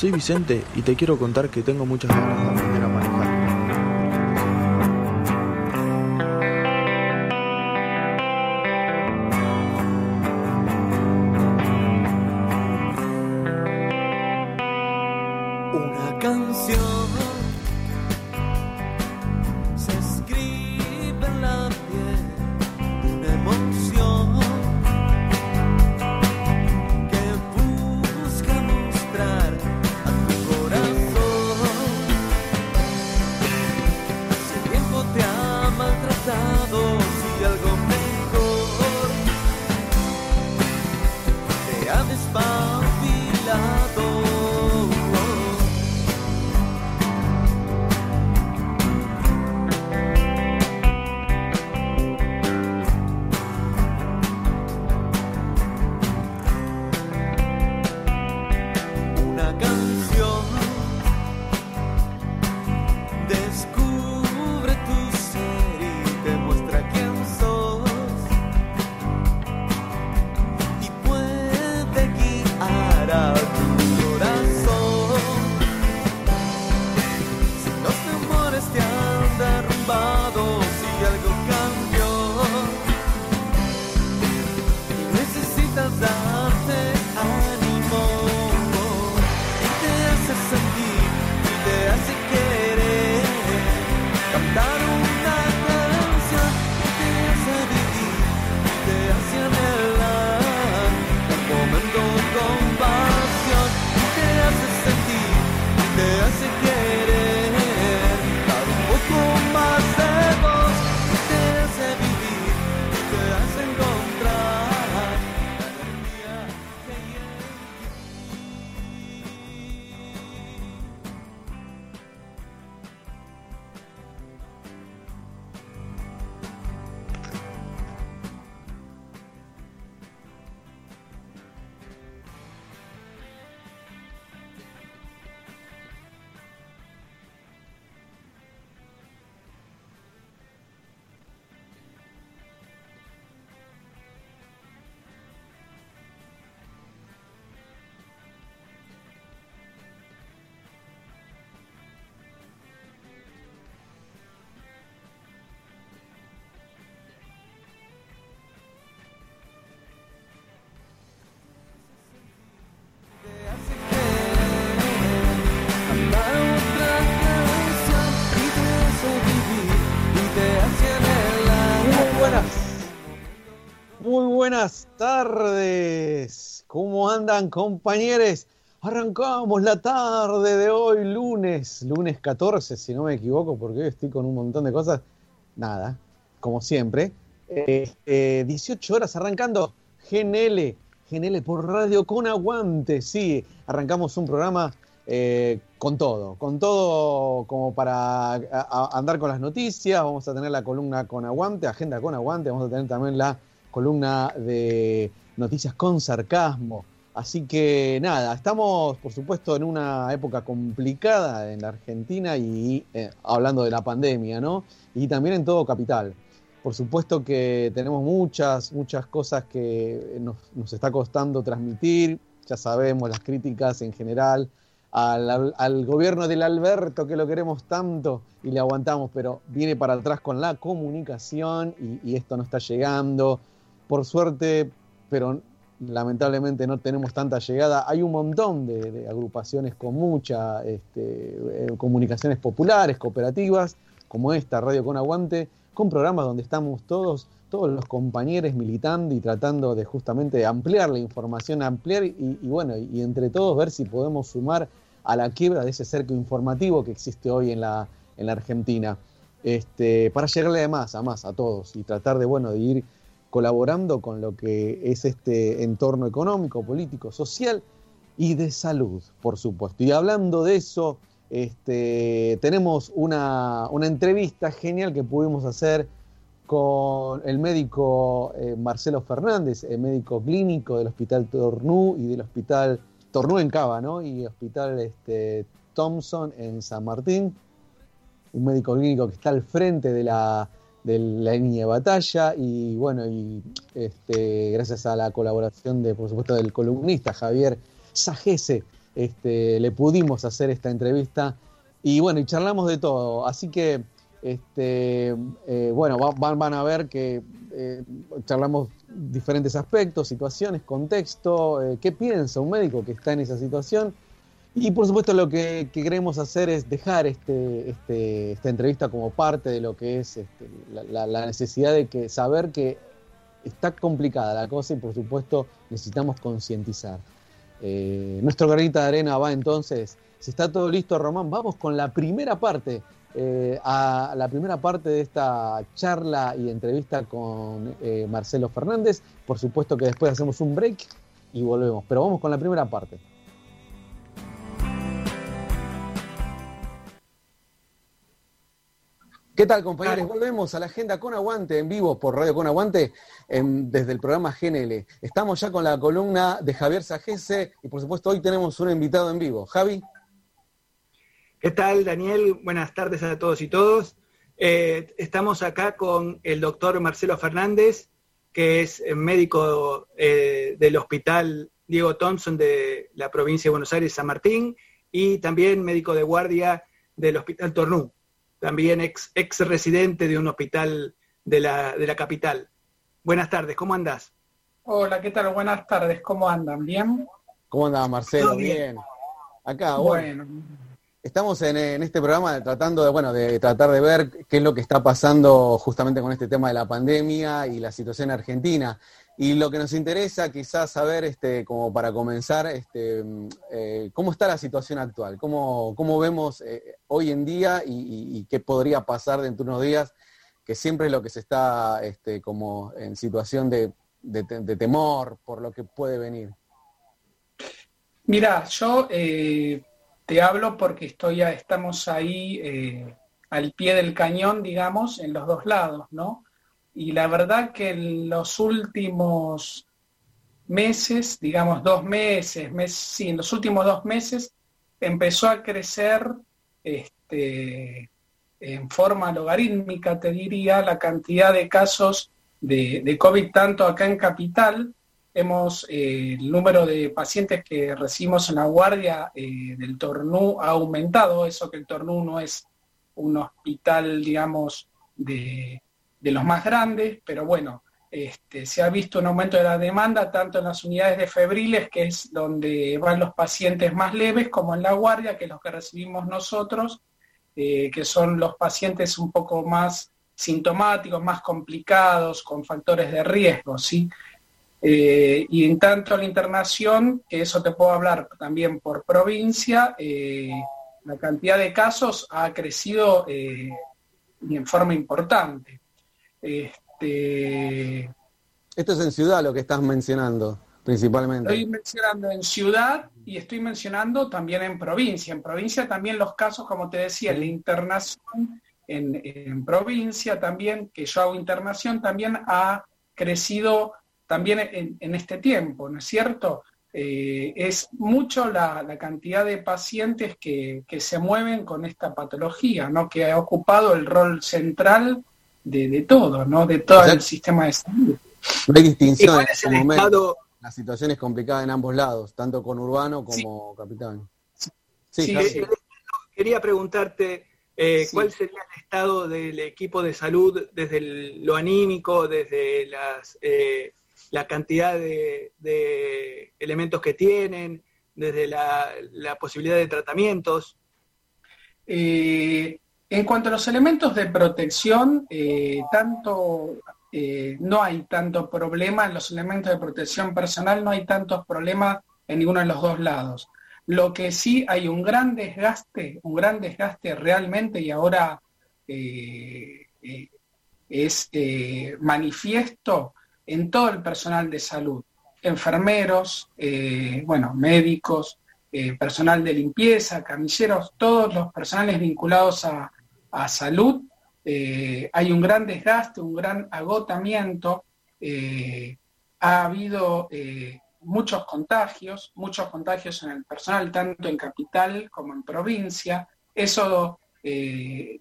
soy Vicente y te quiero contar que tengo muchas ganas ¿Cómo andan, compañeros? Arrancamos la tarde de hoy, lunes, lunes 14, si no me equivoco, porque hoy estoy con un montón de cosas. Nada, como siempre. Eh, eh, 18 horas arrancando GNL, GNL por radio con aguante. Sí, arrancamos un programa eh, con todo, con todo como para andar con las noticias. Vamos a tener la columna con aguante, agenda con aguante. Vamos a tener también la columna de noticias con sarcasmo. Así que nada, estamos por supuesto en una época complicada en la Argentina y eh, hablando de la pandemia, ¿no? Y también en todo capital. Por supuesto que tenemos muchas, muchas cosas que nos, nos está costando transmitir. Ya sabemos las críticas en general al, al- gobierno del Alberto, que lo queremos tanto y le aguantamos, pero viene para atrás con la comunicación y esto no está llegando. Por suerte, pero lamentablemente no tenemos tanta llegada. Hay un montón de, agrupaciones con mucha este, eh, comunicaciones populares, cooperativas, como esta, Radio Con Aguante, con programas donde estamos todos, todos los compañeros militando y tratando de justamente ampliar la información, ampliar y, y bueno, y entre todos ver si podemos sumar a la quiebra de ese cerco informativo que existe hoy en la, en la Argentina, este, para llegarle a más, a más, a todos y tratar de, bueno, de ir colaborando con lo que es este entorno económico, político, social y de salud, por supuesto. Y hablando de eso, este, tenemos una, una entrevista genial que pudimos hacer con el médico eh, Marcelo Fernández, el médico clínico del Hospital Tornú y del Hospital Tornú en Cava, ¿no? Y Hospital este, Thompson en San Martín, un médico clínico que está al frente de la, de la línea de batalla y bueno, y este, gracias a la colaboración de, por supuesto, del columnista Javier Sajese, este, le pudimos hacer esta entrevista. Y bueno, y charlamos de todo. Así que, este, eh, bueno, van, a ver que eh, charlamos diferentes aspectos, situaciones, contexto, eh, qué piensa un médico que está en esa situación. Y por supuesto lo que, queremos hacer es dejar este, este, esta entrevista como parte de lo que es este, la, la, necesidad de que saber que está complicada la cosa y por supuesto necesitamos concientizar. Eh, nuestro granita de arena va entonces, si está todo listo Román, vamos con la primera parte eh, a la primera parte de esta charla y entrevista con eh, Marcelo Fernández. Por supuesto que después hacemos un break y volvemos, pero vamos con la primera parte. ¿Qué tal, compañeros? Volvemos a la agenda con Aguante en vivo por Radio Con Aguante desde el programa GNL. Estamos ya con la columna de Javier Sajese y, por supuesto, hoy tenemos un invitado en vivo. Javi. ¿Qué tal, Daniel? Buenas tardes a todos y todos. Eh, estamos acá con el doctor Marcelo Fernández, que es médico eh, del Hospital Diego Thompson de la provincia de Buenos Aires, San Martín, y también médico de guardia del Hospital Tornú, también ex, ex residente de un hospital de la, de la capital. Buenas tardes, ¿cómo andás? Hola, ¿qué tal? Buenas tardes, ¿cómo andan? ¿Bien? ¿Cómo anda Marcelo? Bien. Acá, bueno Estamos en, este programa tratando de, bueno, de tratar de ver qué es lo que está pasando justamente con este tema de la pandemia y la situación en Argentina. Y lo que nos interesa quizás saber, este, como para comenzar, este, eh, cómo está la situación actual, cómo, cómo vemos eh, hoy en día y, qué podría pasar dentro de unos días, que siempre es lo que se está este, como en situación de, de, temor por lo que puede venir. Mira, yo eh, te hablo porque estoy, estamos ahí al pie del cañón, digamos, en los dos lados, ¿no? Y la verdad que en los últimos meses, digamos dos meses, mes, sí, en los últimos dos meses empezó a crecer este, en forma logarítmica, te diría, la cantidad de casos de, COVID tanto acá en Capital. Hemos, eh, el número de pacientes que recibimos en la guardia eh, del Tornú ha aumentado, eso que el Tornú no es un hospital, digamos, de, los más grandes, pero bueno, este, se ha visto un aumento de la demanda tanto en las unidades de febriles, que es donde van los pacientes más leves, como en la guardia, que es los que recibimos nosotros, eh, que son los pacientes un poco más sintomáticos, más complicados, con factores de riesgo, ¿sí? Eh, y en tanto la internación, que eso te puedo hablar también por provincia, eh, la cantidad de casos ha crecido en forma importante. Este, Esto es en ciudad lo que estás mencionando, principalmente. Estoy mencionando en ciudad y estoy mencionando también en provincia. En provincia también los casos, como te decía, la internación en, en provincia también, que yo hago internación, también ha crecido también en, este tiempo, ¿no es cierto? Eh, es mucho la, cantidad de pacientes que, se mueven con esta patología, ¿no? Que ha ocupado el rol central de, todo, ¿no? De todo el sistema de salud. No hay distinción en este momento. La situación es complicada en ambos lados, tanto con urbano como capitán. Sí, eh, quería preguntarte eh, cuál sería el estado del equipo de salud desde lo anímico, desde las la cantidad de, elementos que tienen, desde la, posibilidad de tratamientos. Eh, en cuanto a los elementos de protección, eh, tanto eh, no hay tanto problema en los elementos de protección personal, no hay tantos problemas en ninguno de los dos lados. Lo que sí hay un gran desgaste, un gran desgaste realmente y ahora es manifiesto en todo el personal de salud, enfermeros, eh, bueno, médicos, eh, personal de limpieza, camilleros, todos los personales vinculados a, salud, eh, hay un gran desgaste, un gran agotamiento, ha habido muchos contagios, muchos contagios en el personal, tanto en capital como en provincia. Eso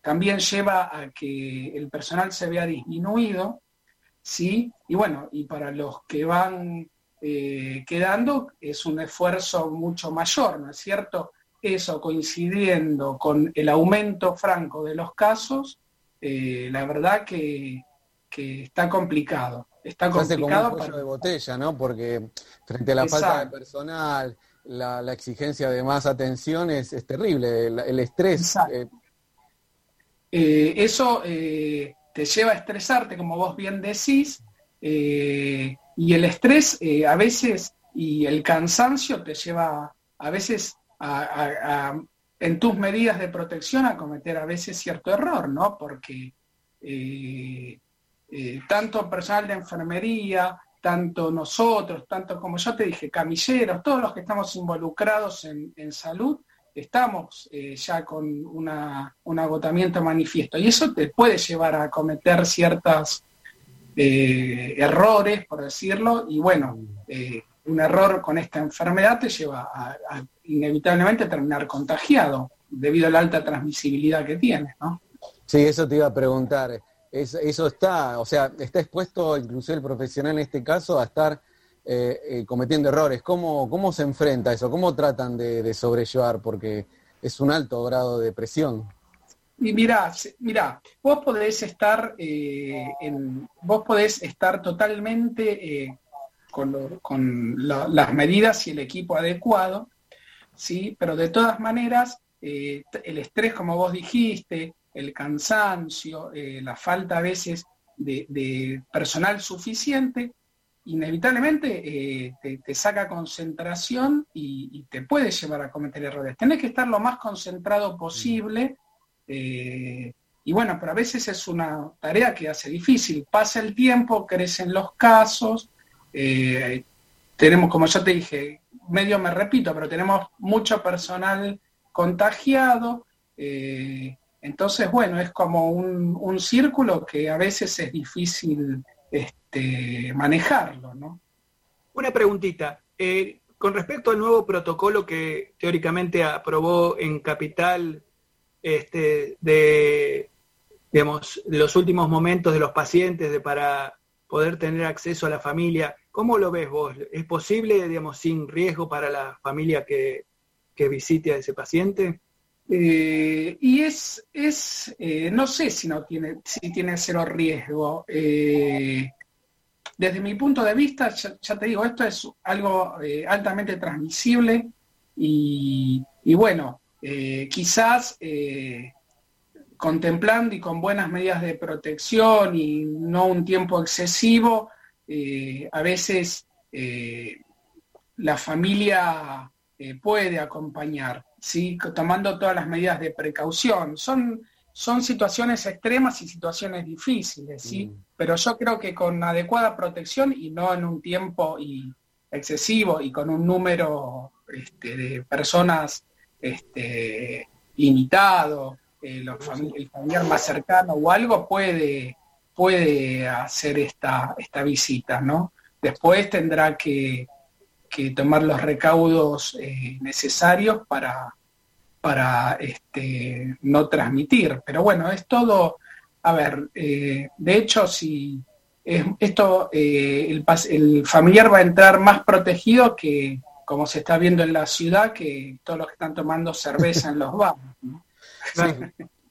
también lleva a que el personal se vea disminuido ¿sí? Y bueno, y para los que van eh, quedando es un esfuerzo mucho mayor, ¿no es cierto? Eso coincidiendo con el aumento franco de los casos, eh, la verdad que, está complicado. Está complicado. como un de botella, ¿no? Porque frente a la falta de personal, la, exigencia de más atención es, terrible, el, estrés. Eh, eso te lleva a estresarte, como vos bien decís, y el estrés eh, a veces y el cansancio te lleva a veces en tus medidas de protección a cometer a veces cierto error, ¿no? Porque eh, eh, tanto personal de enfermería, tanto nosotros, tanto como yo te dije, camilleros, todos los que estamos involucrados en, salud, estamos ya con un agotamiento manifiesto. Y eso te puede llevar a cometer ciertas eh, errores, por decirlo, y bueno, eh, un error con esta enfermedad te lleva a, inevitablemente terminar contagiado debido a la alta transmisibilidad que tiene, ¿no? Sí, eso te iba a preguntar. eso está, o sea, está expuesto incluso el profesional en este caso a estar eh, cometiendo errores. ¿Cómo, ¿Cómo se enfrenta a eso? ¿Cómo tratan de, de sobrellevar? Porque es un alto grado de presión. Y mirá, mirá, vos podés estar eh, en, vos podés estar totalmente eh, con, las medidas y el equipo adecuado, ¿sí? Pero de todas maneras, eh, el estrés, como vos dijiste, el cansancio, la falta a veces de, personal suficiente, inevitablemente te, saca concentración y, y, te puede llevar a cometer errores. Tenés que estar lo más concentrado posible eh, y bueno, pero a veces es una tarea que hace difícil. Pasa el tiempo, crecen los casos, eh, tenemos, como ya te dije, medio me repito, pero tenemos mucho personal contagiado. Eh, entonces, bueno, es como un, círculo que a veces es difícil este, manejarlo. Una preguntita. con respecto al nuevo protocolo que teóricamente aprobó en Capital este, de, digamos, los últimos momentos de los pacientes de, para poder tener acceso a la familia. ¿Cómo lo ves vos? ¿Es posible, digamos, sin riesgo para la familia que, visite a ese paciente? Eh, y es, es eh, no sé si no tiene, si tiene cero riesgo. Eh, desde mi punto de vista, ya, te digo, esto es algo altamente transmisible y, y bueno, quizás contemplando y con buenas medidas de protección y no un tiempo excesivo, eh, a veces la familia puede acompañar, ¿sí? tomando todas las medidas de precaución. Son, son situaciones extremas y situaciones difíciles, ¿sí? Mm. pero yo creo que con adecuada protección y no en un tiempo y excesivo y con un número este, de personas este, limitado, eh, el familiar más cercano o algo puede, puede hacer esta, esta visita, ¿no? Después tendrá que, tomar los recaudos eh, necesarios para, para este, no transmitir. Pero bueno, es todo, a ver, eh, de hecho, si esto, el, el familiar va a entrar más protegido que, como se está viendo en la ciudad, que todos los que están tomando cerveza en los bares.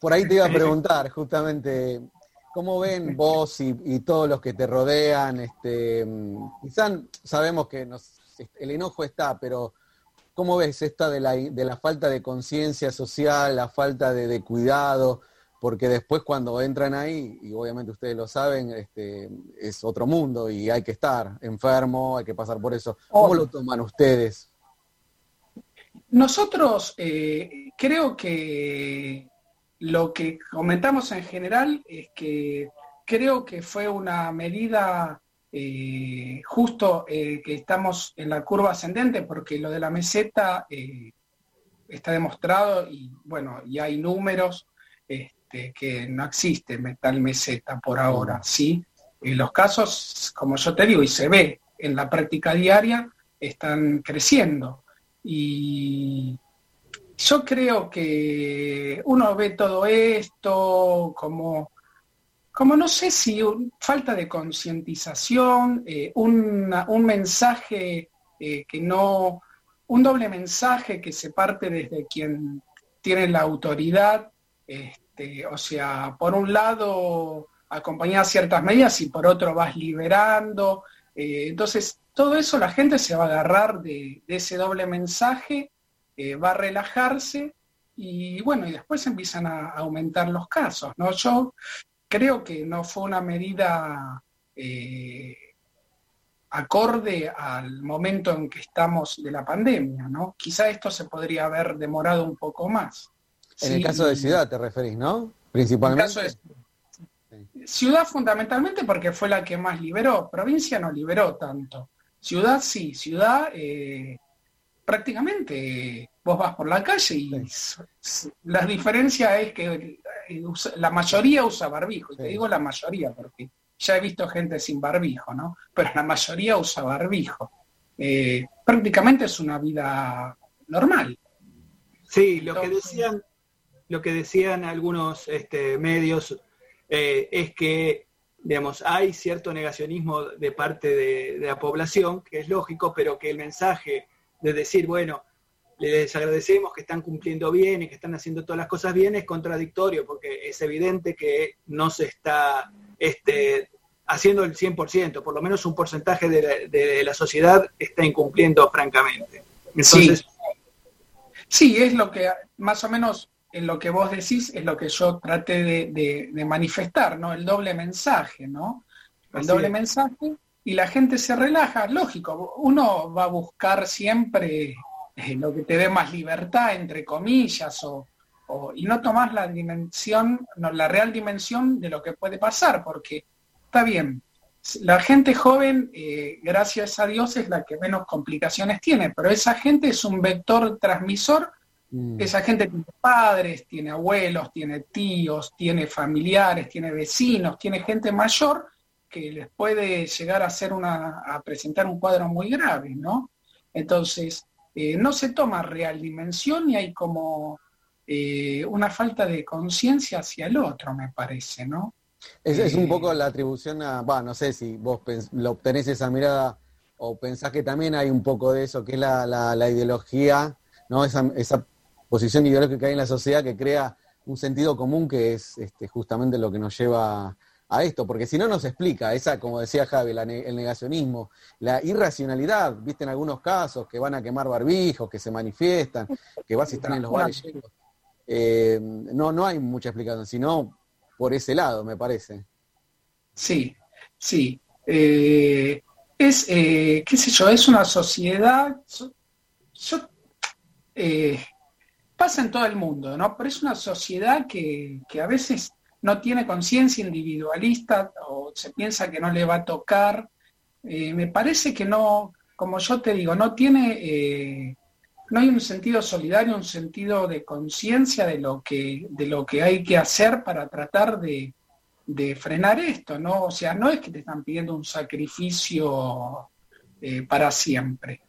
Por ahí te iba a preguntar justamente, ¿cómo ven vos y, todos los que te rodean? Este, quizás sabemos que el enojo está, pero ¿cómo ves esta de la, de la falta de conciencia social, la falta de cuidado? porque después cuando entran ahí, y obviamente ustedes lo saben, este, es otro mundo y hay que estar enfermo, hay que pasar por eso. ¿Cómo lo toman ustedes? Nosotros eh, creo que lo que comentamos en general es que creo que fue una medida eh, justo eh, que estamos en la curva ascendente, porque lo de la meseta está demostrado y bueno, y hay números. Este, que no existe tal meseta por ahora, ¿sí? Los casos, como yo te digo, y se ve en la práctica diaria, están creciendo. Y yo creo que uno ve todo esto como, como no sé si falta de concientización, eh, un mensaje eh, que no, un doble mensaje que se parte desde quien tiene la autoridad, este, o sea, por un lado acompañar ciertas medidas y por otro vas liberando. Eh, entonces, todo eso la gente se va a agarrar de, ese doble mensaje, va a relajarse y bueno, y después empiezan a aumentar los casos, ¿no? Yo creo que no fue una medida eh, acorde al momento en que estamos de la pandemia, ¿no? Quizá esto se podría haber demorado un poco más. En el caso de ciudad te referís, ¿no? Principalmente. Ciudad fundamentalmente porque fue la que más liberó, provincia no liberó tanto. Ciudad sí, ciudad eh, prácticamente vos vas por la calle y la diferencia es que eh, la mayoría usa barbijo, y te digo la mayoría porque ya he visto gente sin barbijo, ¿no? Pero la mayoría usa barbijo. Eh, prácticamente es una vida normal. Sí, lo que decían, lo que decían algunos este, medios eh, es que digamos, hay cierto negacionismo de parte de, la población, que es lógico, pero que el mensaje de decir, bueno, les agradecemos que están cumpliendo bien y que están haciendo todas las cosas bien, es contradictorio, porque es evidente que no se está este, haciendo el 100%, por lo menos un porcentaje de la, sociedad está incumpliendo francamente. Entonces, sí. es lo que más o menos en lo que vos decís es lo que yo traté de, manifestar, ¿no? El doble mensaje, ¿no? El doble mensaje y la gente se relaja, lógico, uno va a buscar siempre eh, lo que te dé más libertad, entre comillas, o, y no tomás la dimensión, no, la real dimensión de lo que puede pasar, porque está bien, la gente joven, eh, gracias a Dios, es la que menos complicaciones tiene, pero esa gente es un vector transmisor, mm. esa gente tiene padres, tiene abuelos, tiene tíos, tiene familiares, tiene vecinos, tiene gente mayor, que les puede llegar a hacer una, a presentar un cuadro muy grave, ¿no? Entonces, eh, no se toma real dimensión y hay como eh, una falta de conciencia hacia el otro, me parece, ¿no? Es, un eh, poco la atribución a, bueno, no sé si vos lo obtenés esa mirada o pensás que también hay un poco de eso, que es la, la, ideología, ¿no? Esa, esa, posición ideológica que hay en la sociedad que crea un sentido común que es este, justamente lo que nos lleva a esto, porque si no nos explica esa, como decía Javi, el negacionismo, la irracionalidad, viste en algunos casos que van a quemar barbijos, que se manifiestan, que vas y están en los bares eh, no, no hay mucha explicación, sino por ese lado, me parece. Sí, sí. Eh, es, eh, qué sé yo, es una sociedad, pasa en todo el mundo, ¿no? Pero es una sociedad que, que a veces no tiene conciencia individualista o se piensa que no le va a tocar. Eh, me parece que no, como yo te digo, no tiene, eh, no hay un sentido solidario, un sentido de conciencia de lo que, de lo que hay que hacer para tratar de, frenar esto, ¿no? O sea, no es que te están pidiendo un sacrificio eh, para siempre.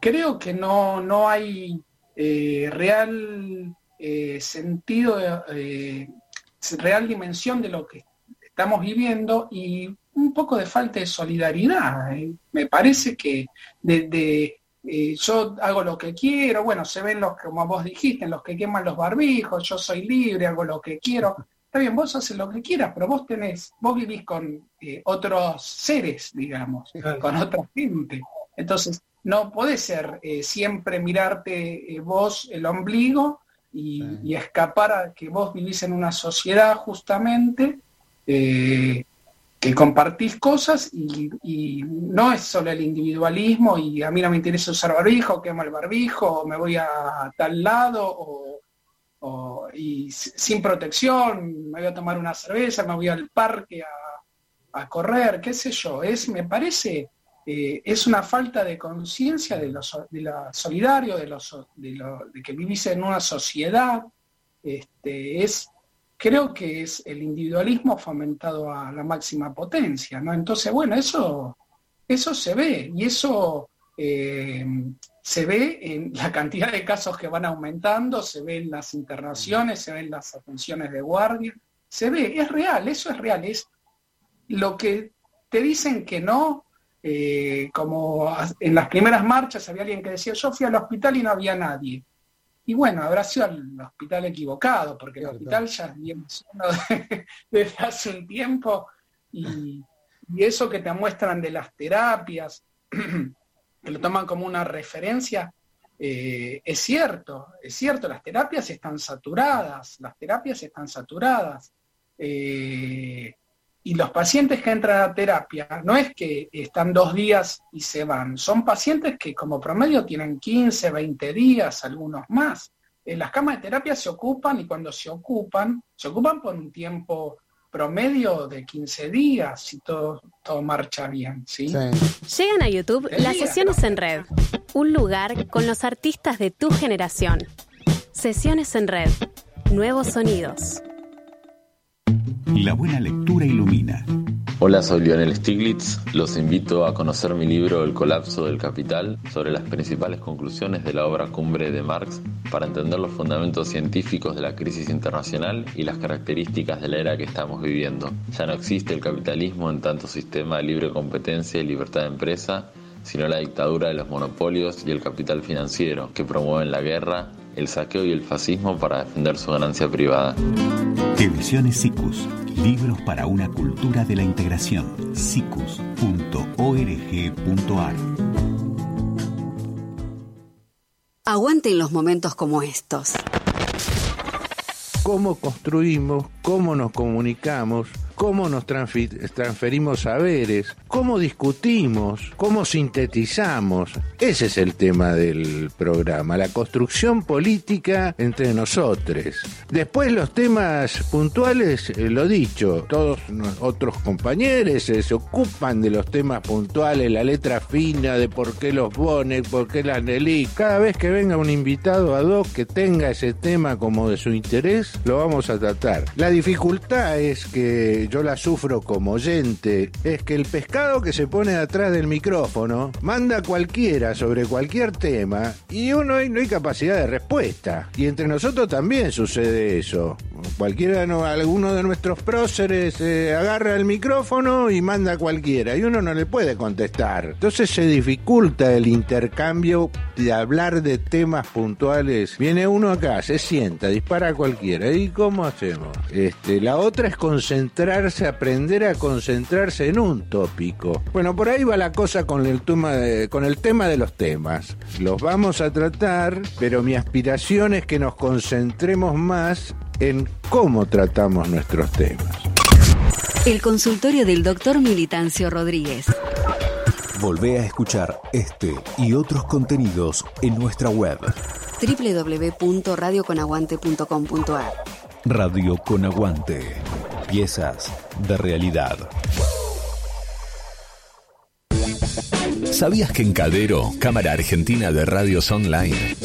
creo que no, no hay real eh, sentido, eh, real dimensión de lo que estamos viviendo y un poco de falta de solidaridad. ¿eh? Me parece que desde yo hago lo que quiero, bueno, se ven los, como vos dijiste, los que queman los barbijos, yo soy libre, hago lo que quiero. Está bien, vos haces lo que quieras, pero vos tenés, vos vivís con otros seres, digamos, con otra gente. Entonces, no podés ser siempre mirarte vos el ombligo y, escapar a que vos vivís en una sociedad justamente eh, que compartís cosas y, no es solo el individualismo y a mí no me interesa usar barbijo, quemo el barbijo, o me voy a tal lado, o, y sin protección, me voy a tomar una cerveza, me voy al parque a, a correr, qué sé yo, es, me parece eh, es una falta de conciencia de, lo, solidario, de, de, que vivís en una sociedad. Este, es, creo que es el individualismo fomentado a la máxima potencia. ¿no? Entonces, bueno, eso, eso se ve y eso eh, se ve en la cantidad de casos que van aumentando, se ve en las internaciones, se ven las atenciones de guardia, se ve, es real, eso es real, es lo que te dicen que no, eh, como en las primeras marchas había alguien que decía, yo fui al hospital y no había nadie. Y bueno, habrá sido el hospital equivocado, porque el hospital ya viene desde hace un tiempo y, y eso que te muestran de las terapias, que lo toman como una referencia, eh, es cierto, es cierto, las terapias están saturadas, las terapias están saturadas. Eh, y los pacientes que entran a terapia no es que están dos días y se van, son pacientes que como promedio tienen 15, 20 días, algunos más. En las camas de terapia se ocupan y cuando se ocupan, se ocupan por un tiempo promedio de 15 días si todo, todo marcha bien. ¿sí? Llegan a YouTube las sesiones en red, un lugar con los artistas de tu generación. Sesiones en red, nuevos sonidos. La buena lectura ilumina. Hola, soy Lionel Stiglitz. Los invito a conocer mi libro El colapso del capital sobre las principales conclusiones de la obra cumbre de Marx para entender los fundamentos científicos de la crisis internacional y las características de la era que estamos viviendo. Ya no existe el capitalismo en tanto sistema de libre competencia y libertad de empresa, sino la dictadura de los monopolios y el capital financiero que promueven la guerra, el saqueo y el fascismo para defender su ganancia privada. Ediciones SICUS. Libros para una cultura de la integración. sicus.org.ar Aguante en los momentos como estos. Cómo construimos, cómo nos comunicamos, cómo nos transferimos saberes, cómo discutimos, cómo sintetizamos. Ese es el tema del programa, la construcción política entre nosotros. Después los temas puntuales, eh, lo dicho, todos otros compañeros eh, se ocupan de los temas puntuales, la letra fina de por qué los bones, por qué las Nelly. Cada vez que venga un invitado ad hoc que tenga ese tema como de su interés, lo vamos a tratar. La dificultad es que yo la sufro como oyente, es que el pescado que se pone atrás del micrófono manda cualquiera sobre cualquier tema y uno no hay capacidad de respuesta. Y entre nosotros también sucede eso. Cualquiera, no, alguno de nuestros próceres eh, agarra el micrófono y manda cualquiera y uno no le puede contestar. Entonces se dificulta el intercambio de hablar de temas puntuales. Viene uno acá, se sienta, dispara a cualquiera. ¿Y cómo hacemos? Este, la otra es concentrar aprender a concentrarse en un tópico. Bueno, por ahí va la cosa con el tema de los temas. Los vamos a tratar, pero mi aspiración es que nos concentremos más en cómo tratamos nuestros temas. El consultorio del doctor Militancio Rodríguez. Volvé a escuchar este y otros contenidos en nuestra web www.radioconaguante.com.ar Radio con Aguante. Piezas de realidad. ¿Sabías que en Cadero, Cámara Argentina de Radios Online,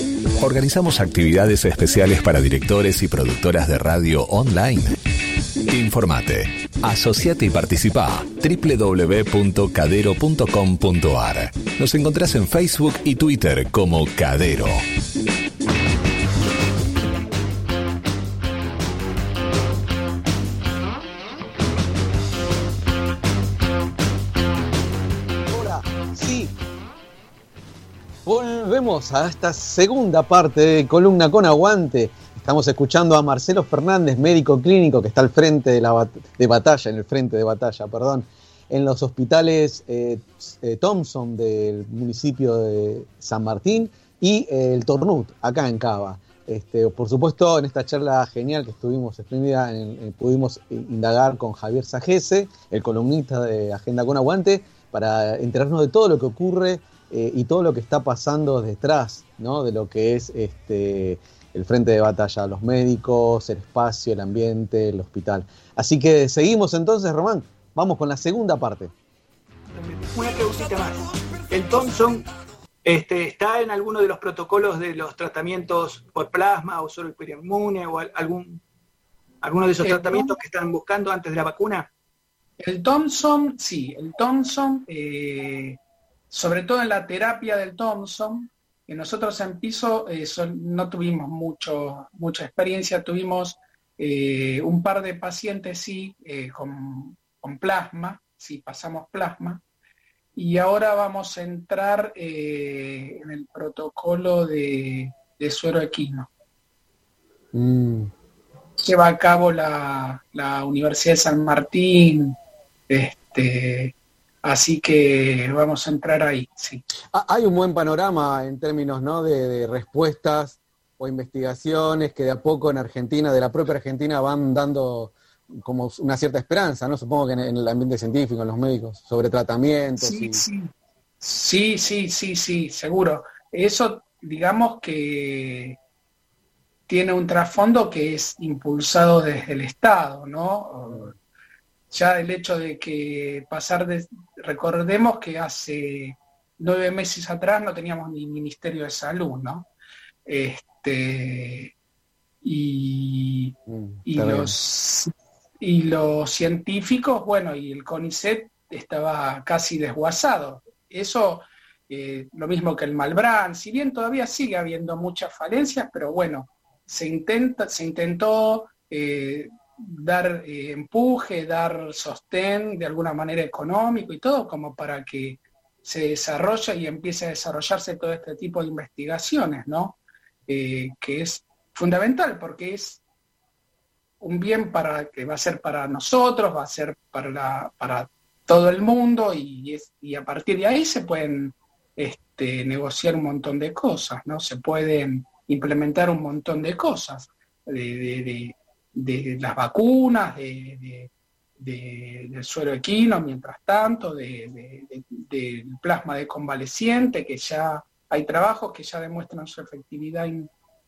organizamos actividades especiales para directores y productoras de radio online? Informate, asociate y participa www.cadero.com.ar. Nos encontrás en Facebook y Twitter como Cadero. A esta segunda parte de Columna con Aguante. Estamos escuchando a Marcelo Fernández, médico clínico que está al frente de, la de batalla, en el frente de batalla, perdón, en los hospitales eh, eh, Thompson del municipio de San Martín y eh, el Tornut, acá en Cava. Este, por supuesto, en esta charla genial que estuvimos espléndida, pudimos indagar con Javier Sajese, el columnista de Agenda con Aguante, para enterarnos de todo lo que ocurre eh, y todo lo que está pasando detrás ¿no? de lo que es este, el frente de batalla, los médicos, el espacio, el ambiente, el hospital. Así que seguimos entonces, Román, vamos con la segunda parte. Una preguntita más. ¿El Thompson este, está en alguno de los protocolos de los tratamientos por plasma o solo el inmune o algún, alguno de esos tratamientos que están buscando antes de la vacuna? El Thompson, sí, el Thompson eh, sobre todo en la terapia del Thompson, que nosotros en piso eh, no tuvimos mucho, mucha experiencia, tuvimos eh, un par de pacientes sí, eh, con, con, plasma, sí, pasamos plasma, y ahora vamos a entrar en el protocolo de, de suero equino. Mm. Lleva a cabo la, la, Universidad de San Martín, este, así que vamos a entrar ahí, sí. Ah, hay un buen panorama en términos ¿no? de, de respuestas o investigaciones que de a poco en Argentina, de la propia Argentina, van dando como una cierta esperanza, ¿no? Supongo que en, el ambiente científico, en los médicos, sobre tratamientos. Sí, sí. sí, sí, sí, sí, seguro. Eso, digamos que tiene un trasfondo que es impulsado desde el Estado, ¿no? Ya el hecho de que pasar de... Recordemos que hace nueve meses atrás no teníamos ni Ministerio de Salud, ¿no? Este, y, mm, y los y los científicos, bueno, y el CONICET estaba casi desguazado. Eso, eh, lo mismo que el Malbrán, si bien todavía sigue habiendo muchas falencias, pero bueno, se, intenta, se intentó eh, dar eh, empuje, dar sostén de alguna manera económico y todo, como para que se desarrolle y empiece a desarrollarse todo este tipo de investigaciones, ¿no? que es fundamental porque es un bien para que va a ser para nosotros, va a ser para, para todo el mundo y, es, y a partir de ahí se pueden este, negociar un montón de cosas, ¿no? Se pueden implementar un montón de cosas, de, las vacunas, de, del suelo equino, mientras tanto, del plasma de convaleciente, que ya hay trabajos que ya demuestran su efectividad,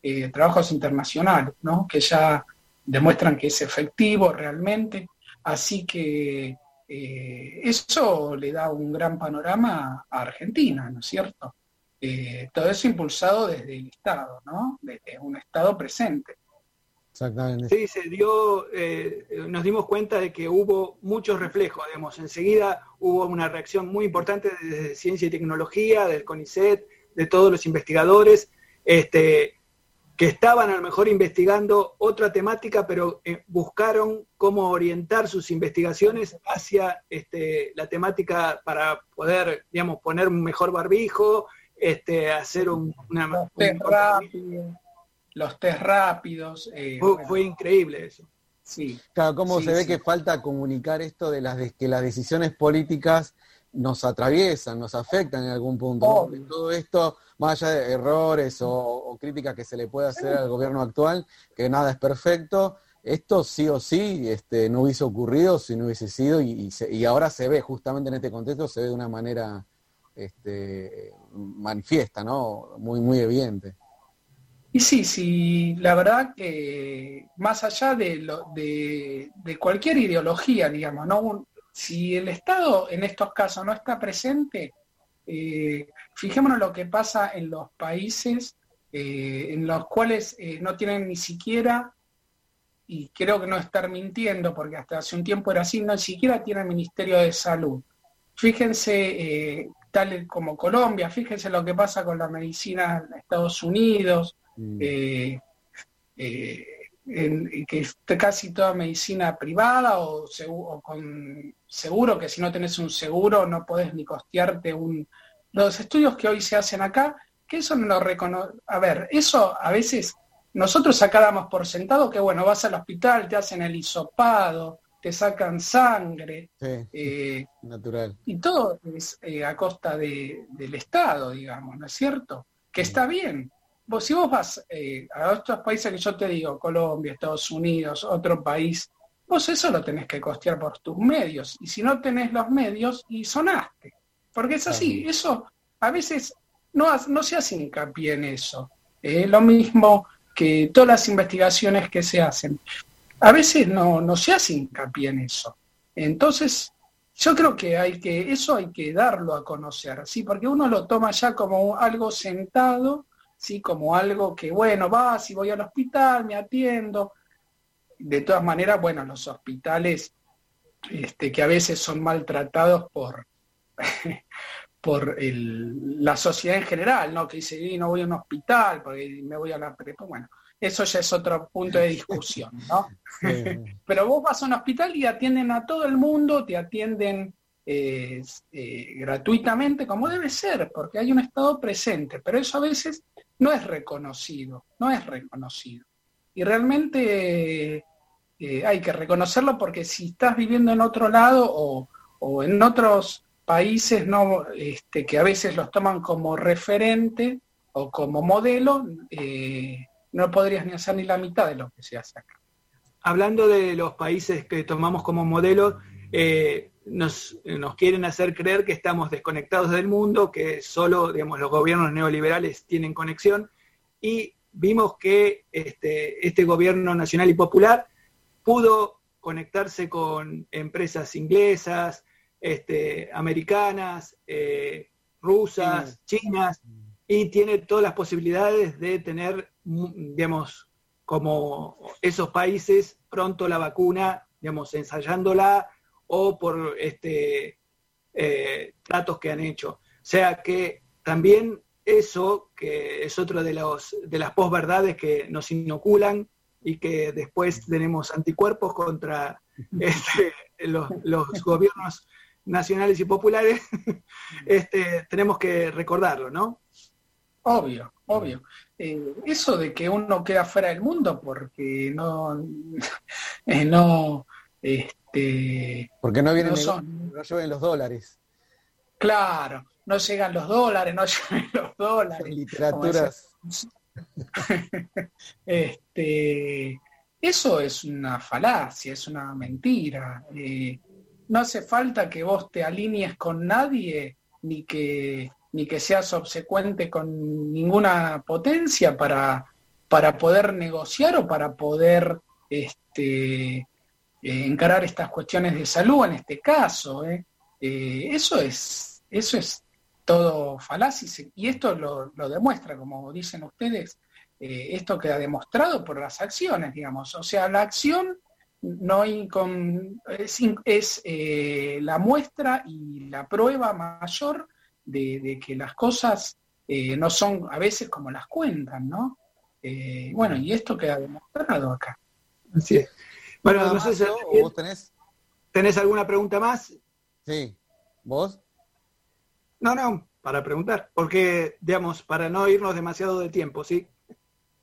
eh, trabajos internacionales, ¿no? Que ya demuestran que es efectivo realmente. Así que eh, eso le da un gran panorama a Argentina, ¿no es cierto? Eh, todo eso impulsado desde el Estado, ¿no? Desde un Estado presente. Exactamente. Sí, se dio, eh, nos dimos cuenta de que hubo muchos reflejos, digamos, enseguida hubo una reacción muy importante desde Ciencia y Tecnología, del CONICET, de todos los investigadores, este, que estaban a lo mejor investigando otra temática, pero eh, buscaron cómo orientar sus investigaciones hacia este, la temática para poder, digamos, poner un mejor barbijo, este, hacer un, una... Los test rápidos. Eh, fue, increíble eso. Sí. Claro, cómo se ve que falta comunicar esto de las de, que las decisiones políticas nos atraviesan, nos afectan en algún punto. Todo esto, más allá de errores o, críticas que se le puede hacer al gobierno actual, que nada es perfecto, esto sí o sí este, no hubiese ocurrido si no hubiese sido, y, y, ahora se ve, justamente en este contexto, se ve de una manera este, manifiesta, ¿no? Muy, muy evidente. Y sí, sí, la verdad que más allá de, de, cualquier ideología, digamos, ¿no? si el Estado en estos casos no está presente, eh, fijémonos lo que pasa en los países eh, en los cuales eh, no tienen ni siquiera, y creo que no estar mintiendo, porque hasta hace un tiempo era así, no ni siquiera tienen Ministerio de Salud. Fíjense, tal como Colombia, fíjense lo que pasa con la medicina en Estados Unidos. Mm en, que es casi toda medicina privada o, con seguro, que si no tenés un seguro no podés ni costearte un... Los estudios que hoy se hacen acá, que eso no lo reconoce... A ver, eso a veces nosotros acá damos por sentado que, bueno, vas al hospital, te hacen el hisopado, te sacan sangre. Eh, natural. Y todo es eh, a costa del Estado, digamos, ¿no es cierto? Que está bien, si vos vas eh, a otros países que yo te digo, Colombia, Estados Unidos, otro país, vos eso lo tenés que costear por tus medios. Y si no tenés los medios, y sonaste. Porque es así, eso a veces no, no se hace hincapié en eso. Es lo mismo que todas las investigaciones que se hacen. A veces no, no se hace hincapié en eso. Entonces, yo creo que hay que, eso hay que darlo a conocer, ¿sí? porque uno lo toma ya como algo sentado ¿sí? Como algo que, bueno, va, si voy al hospital, me atiendo. De todas maneras, bueno, los hospitales este, que a veces son maltratados por, por el- la sociedad en general, ¿no? Que dice, "Y no voy a un hospital porque me voy a la prepa. Bueno, eso ya es otro punto de discusión, ¿no? Pero vos vas a un hospital y atienden a todo el mundo, te atienden eh, eh, gratuitamente, como debe ser, porque hay un Estado presente, pero eso a veces no es reconocido, no es reconocido. Y realmente eh, hay que reconocerlo porque si estás viviendo en otro lado o, o en otros países no, este, que a veces los toman como referente o como modelo, eh, no podrías ni hacer ni la mitad de lo que se hace acá. Hablando de los países que tomamos como modelo, eh, nos, nos quieren hacer creer que estamos desconectados del mundo, que solo digamos, los gobiernos neoliberales tienen conexión, y vimos que este, este gobierno nacional y popular pudo conectarse con empresas inglesas, este, americanas, eh, rusas, chinas, y tiene todas las posibilidades de tener, digamos, como esos países pronto la vacuna, digamos, ensayándola o por este eh, tratos que han hecho. O sea que también eso, que es otro de los de las posverdades que nos inoculan y que después tenemos anticuerpos contra este, los, los gobiernos nacionales y populares, este, tenemos que recordarlo, ¿no? Obvio, obvio. Eh, eso de que uno queda fuera del mundo porque no, eh, no, este, Porque no vienen No son. no lleven los dólares. claro, no llegan los dólares, no llegan los dólares. Literaturas. Este, eso es una falacia, es una mentira. Eh, no hace falta que vos te alinees con nadie, ni que, ni que seas obsecuente con ninguna potencia para, para poder negociar o para poder este, eh, encarar estas cuestiones de salud en este caso. ¿eh? Eh, eso es, eso es todo falacia y esto lo, demuestra, como dicen ustedes, esto queda demostrado por las acciones, digamos. O sea, la acción no es, es, la muestra y la prueba mayor de, que las cosas no son a veces como las cuentan, ¿no? Bueno, y esto queda demostrado acá. Así es. Bueno, ¿Nada no sé si vos tenés? tenés alguna pregunta más. Sí. ¿Vos? No, no, para preguntar, porque, digamos, para no irnos demasiado de tiempo, ¿sí?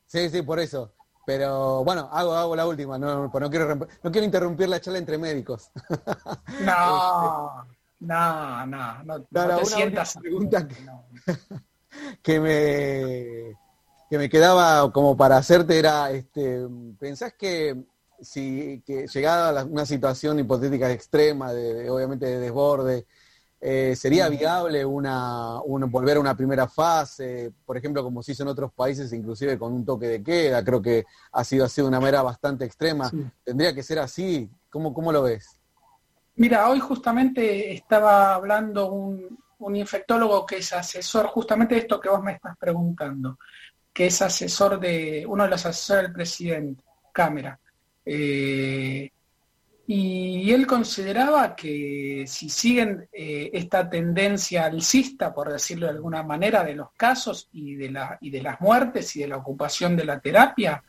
Sí, sí, por eso. Pero bueno, hago, hago la última, no, pues no quiero no quiero interrumpir la charla entre médicos. No, no, no, no, te sientas. pregunta que me que me quedaba como para hacerte era este pensás que si que llegada a la- una situación hipotética extrema de, de, obviamente de desborde eh, sería viable una, volver a una primera fase por ejemplo como se hizo en otros países inclusive con un toque de queda creo que ha sido así de una manera bastante extrema. Sí. tendría que ser así cómo cómo lo ves Mira, hoy justamente estaba hablando un, un infectólogo que es asesor, justamente de esto que vos me estás preguntando, que es asesor de, uno de los asesores del presidente, Cámara. Eh, y él consideraba que si siguen eh, esta tendencia alcista, por decirlo de alguna manera, de los casos y de, la, y de las muertes y de la ocupación de la terapia,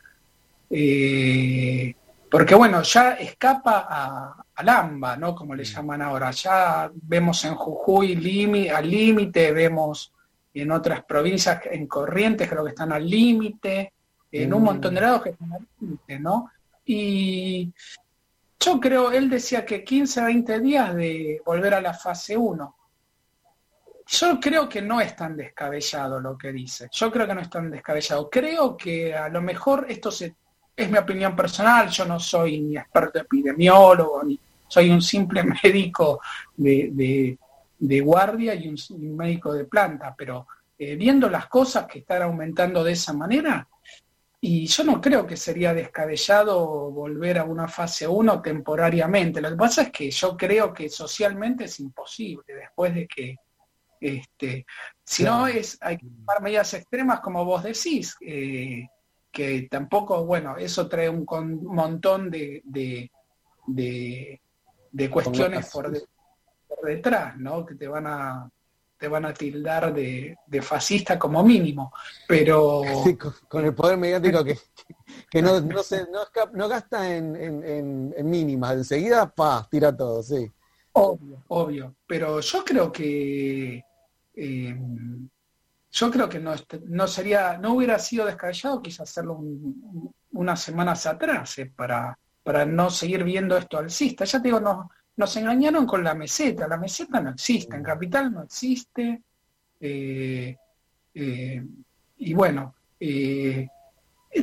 eh, porque bueno, ya escapa a, al AMBA, ¿no? Como le llaman ahora. Ya vemos en Jujuy limi- al límite, vemos en otras provincias, en Corrientes creo que están al límite, en un Mm. montón de lados que están al límite, ¿no? Y yo creo, él decía que 15, 20 días de volver a la fase 1. Yo creo que no es tan descabellado lo que dice. Yo creo que no es tan descabellado. Creo que a lo mejor esto se, es mi opinión personal. Yo no soy ni experto epidemiólogo, ni soy un simple médico de, de- de guardia y un, médico de planta. Pero eh, viendo las cosas que están aumentando de esa manera, y yo no creo que sería descabellado volver a una fase 1 temporariamente. Lo que pasa es que yo creo que socialmente es imposible después de que, este, si no es, hay que tomar medidas extremas como vos decís, eh, que tampoco, bueno, eso trae un con- montón de, de, de- de cuestiones por, de- por detrás, ¿no? Que te van a, te van a tildar de, de fascista como mínimo, pero... Sí, con, con el poder mediático que, que no, no, se, no, no gasta en, en, en- en mínimas, enseguida, pa, tira todo, sí. Obvio, obvio. Pero yo creo que eh, yo creo que no, no sería, no hubiera sido descabellado quizás hacerlo un- unas semanas atrás eh, para, para no seguir viendo esto alcista. Ya te digo, nos, nos engañaron con la meseta. La meseta no existe, en Capital no existe. eh, eh, y bueno, eh,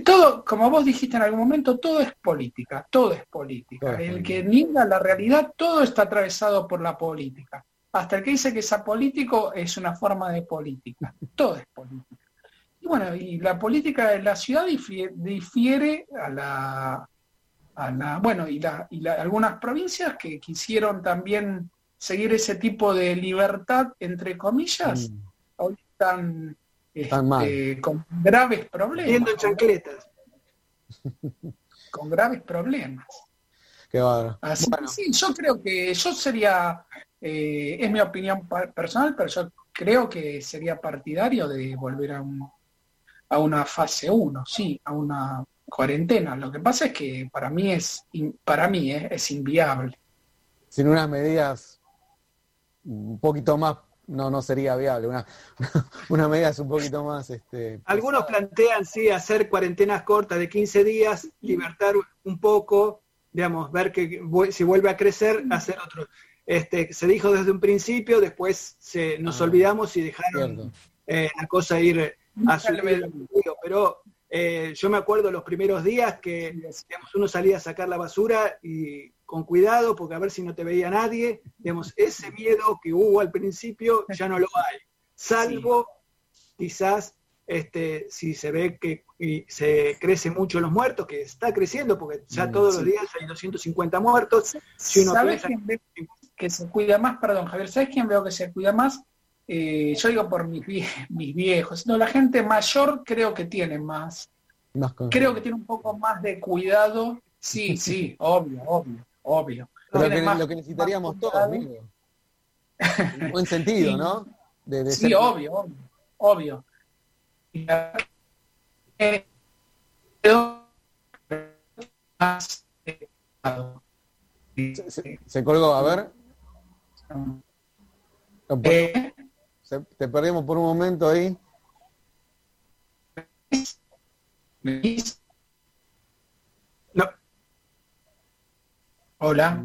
todo, como vos dijiste en algún momento, todo es política, todo es política. El que niega la realidad, todo está atravesado por la política. Hasta el que dice que es apolítico es una forma de política. Todo es política. Y bueno, y la política de la ciudad difiere, difiere a la, a la, bueno, y, la, y la- algunas provincias que quisieron también seguir ese tipo de libertad, entre comillas, Mm. hoy están, Están mal. este, con graves problemas. En chancletas. Con graves problemas. Qué. Así Bueno, que sí, yo creo que yo sería, eh, es mi opinión personal, pero yo creo que sería partidario de volver a, un, a una fase 1, sí, a una cuarentena. Lo que pasa es que para mí es, para mí eh, es inviable. sin unas medidas un poquito más, no, no sería viable. Una, una medida es un poquito más, este, Algunos plantean, sí, hacer cuarentenas cortas de 15 días, libertar un poco, digamos, ver que si vuelve a crecer, hacer otro. Este, se dijo desde un principio, después se, nos Ah, olvidamos y dejaron eh, la cosa ir a su pero eh, yo me acuerdo los primeros días que digamos, uno salía a sacar la basura y con cuidado porque a ver si no te veía nadie, digamos, ese miedo que hubo al principio ya no lo hay, salvo quizás este, si se ve que y se crece mucho los muertos, que está creciendo porque ya Mm, todos sí. los días hay 250 muertos, si uno ¿Sabes piensa- quién ve que se cuida más? Perdón, Javier, ¿sabes quién veo que se cuida más? Eh, yo digo por mis, vie- mis viejos. No, la gente mayor creo que tiene más. más Creo que tiene un poco más de cuidado. Sí, sí, obvio, obvio, obvio. lo, Tiene que, más- lo que necesitaríamos todos, amigo. En buen sentido, Sí. ¿no? De, de Sí, ser- obvio, obvio, obvio. Y eh, pero. Se, se- se colgó, a ver. Eh, te perdimos por un momento ahí. ¿Luis? No, Hola.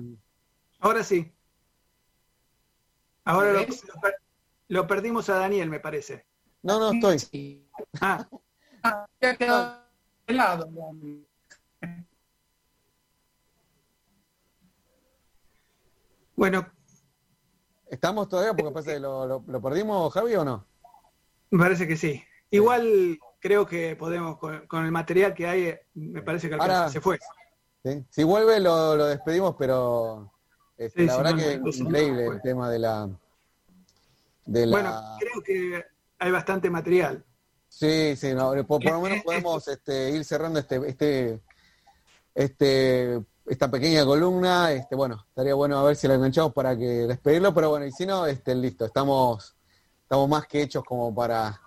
ahora sí. Ahora lo, perdimos a Daniel, me parece. No, no estoy. Sí. Ah, Ah, ya quedó de lado. Bueno, ¿Estamos todavía? Porque parece que lo, lo- lo perdimos, Javi, o no? me parece que sí. Igual creo que podemos, con, con el material que hay, me parece que. Ahora- se fue. ¿Sí? Si vuelve, lo, lo despedimos, pero Sí, la verdad que no, increíble no, el tema de la... De la... Bueno, creo que hay bastante material. Sí, sí, no, por, por lo menos Eh, podemos este, ir cerrando este, este, este, esta pequeña columna. Este, bueno, estaría bueno a ver si la enganchamos para que despedirlo, pero bueno, y si no, este, listo, estamos, estamos más que hechos como para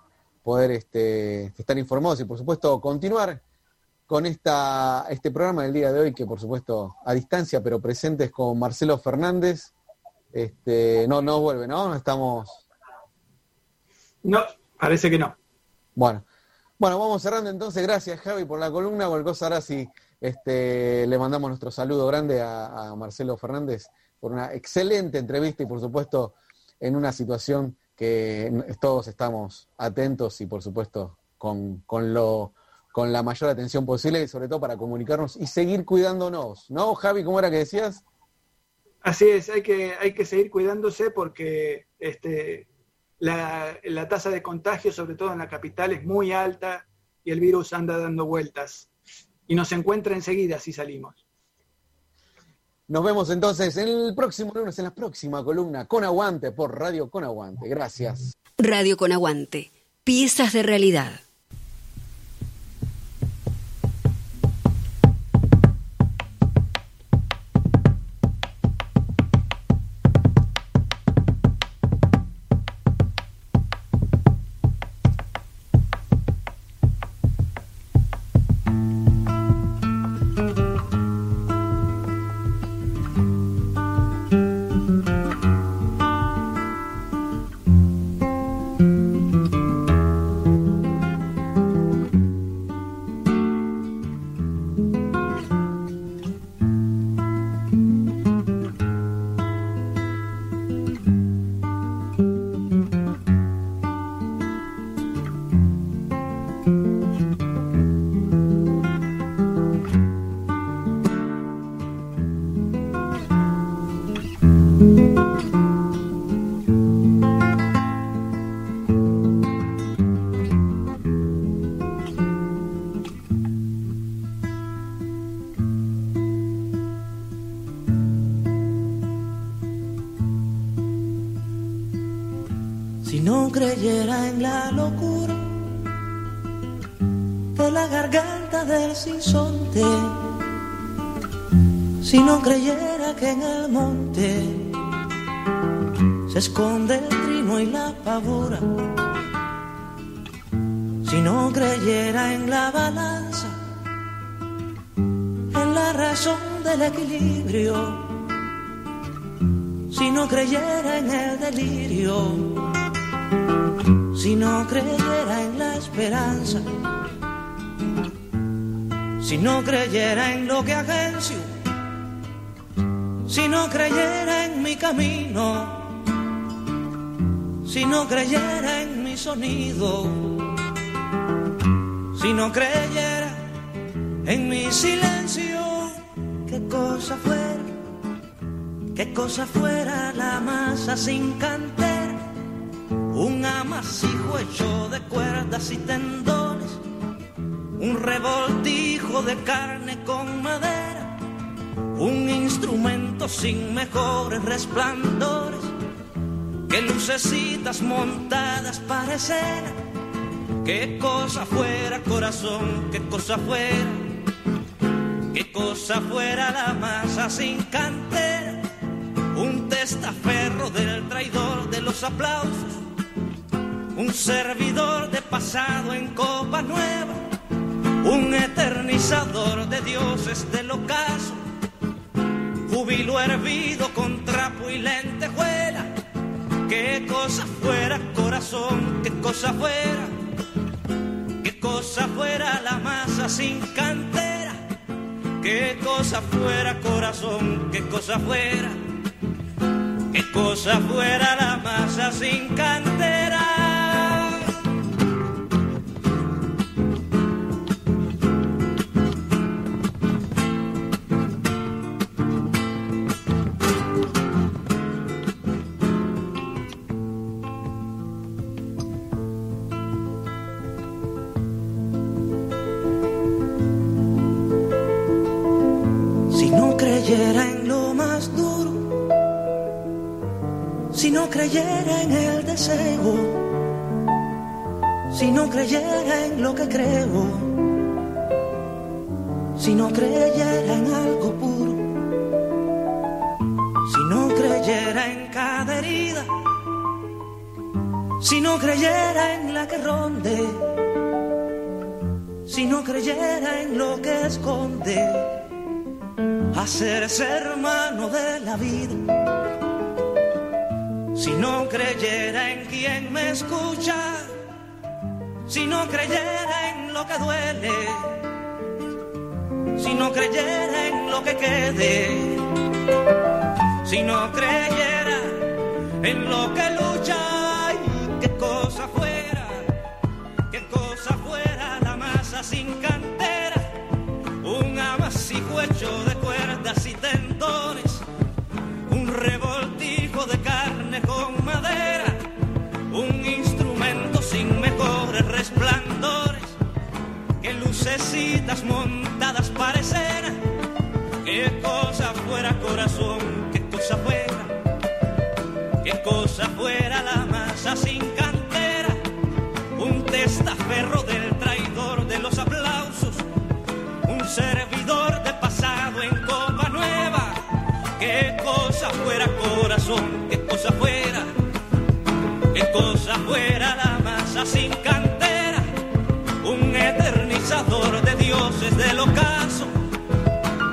poder este, estar informados y por supuesto continuar con esta, este programa del día de hoy, que por supuesto a distancia, pero presentes con Marcelo Fernández. Este, no, no vuelve, ¿no? No estamos. No, parece que no. Bueno, bueno, vamos cerrando entonces. Gracias, Javi, por la columna. Cualquier cosa ahora sí este, le mandamos nuestro saludo grande a, a Marcelo Fernández por una excelente entrevista y, por supuesto, en una situación que todos estamos atentos y, por supuesto, con, con, lo, con la mayor atención posible y, sobre todo, para comunicarnos y seguir cuidándonos. ¿No, Javi? ¿Cómo era que decías? Así es, hay que, hay que seguir cuidándose porque este, la, la tasa de contagio, sobre todo en la capital, es muy alta y el virus anda dando vueltas. Y nos encuentra enseguida si salimos. Nos vemos entonces el próximo lunes en la próxima columna Con Aguante por Radio Con Aguante. Gracias. Radio con Aguante. Piezas de realidad. Del sinsonte, si no creyera que en el monte se esconde el trino y la pavura, si no creyera en la balanza, en la razón del equilibrio, si no creyera en el delirio, si no creyera en la esperanza, si no creyera en lo que agencio, si no creyera en mi camino, si no creyera en mi sonido, si no creyera en mi silencio, qué cosa fuera, qué cosa fuera la masa sin cantera, un amasijo hecho de cuerdas y tendones, un revoltijo de carne con madera, un instrumento sin mejores resplandores, que lucecitas montadas para escena, qué cosa fuera corazón, qué cosa fuera qué cosa fuera la masa sin cantera, un testaferro del traidor de los aplausos, un servidor de pasado en copa nueva, un eternizador de dioses del ocaso, júbilo hervido con trapo y lentejuela, qué cosa fuera corazón, qué cosa fuera, qué cosa fuera la masa sin cantera. Qué cosa fuera corazón, qué cosa fuera, qué cosa fuera la masa sin cantera. Creyera en el deseo, si no creyera en lo que creo, si no creyera en algo puro, si no creyera en cada herida, si no creyera en la que ronde, si no creyera en lo que esconde. Hacerse hermano de la vida. Si no creyera en quien me escucha, si no creyera en lo que duele, si no creyera en lo que quede, si no creyera en lo que lucha, montadas para escena, qué cosa fuera corazón, qué cosa fuera, qué cosa fuera la masa sin cantera, un testaferro del traidor de los aplausos, un servidor de pasado en copa nueva, qué cosa fuera corazón, qué cosa fuera, qué cosa fuera la masa sin cantera, dioses del ocaso,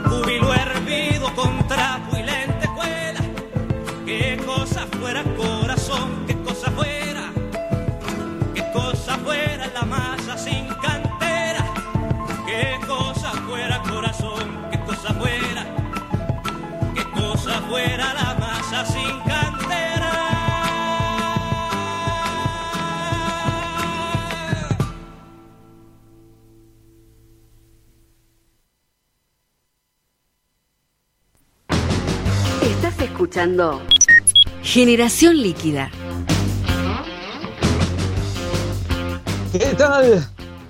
júbilo hervido con trapo y lentejuela, qué cosa fuera corazón, qué cosa fuera, qué cosa fuera la masa sin cantera, qué cosa fuera corazón, qué cosa fuera, qué cosa fuera la masa sin cantera. Generación Líquida. ¿Qué tal,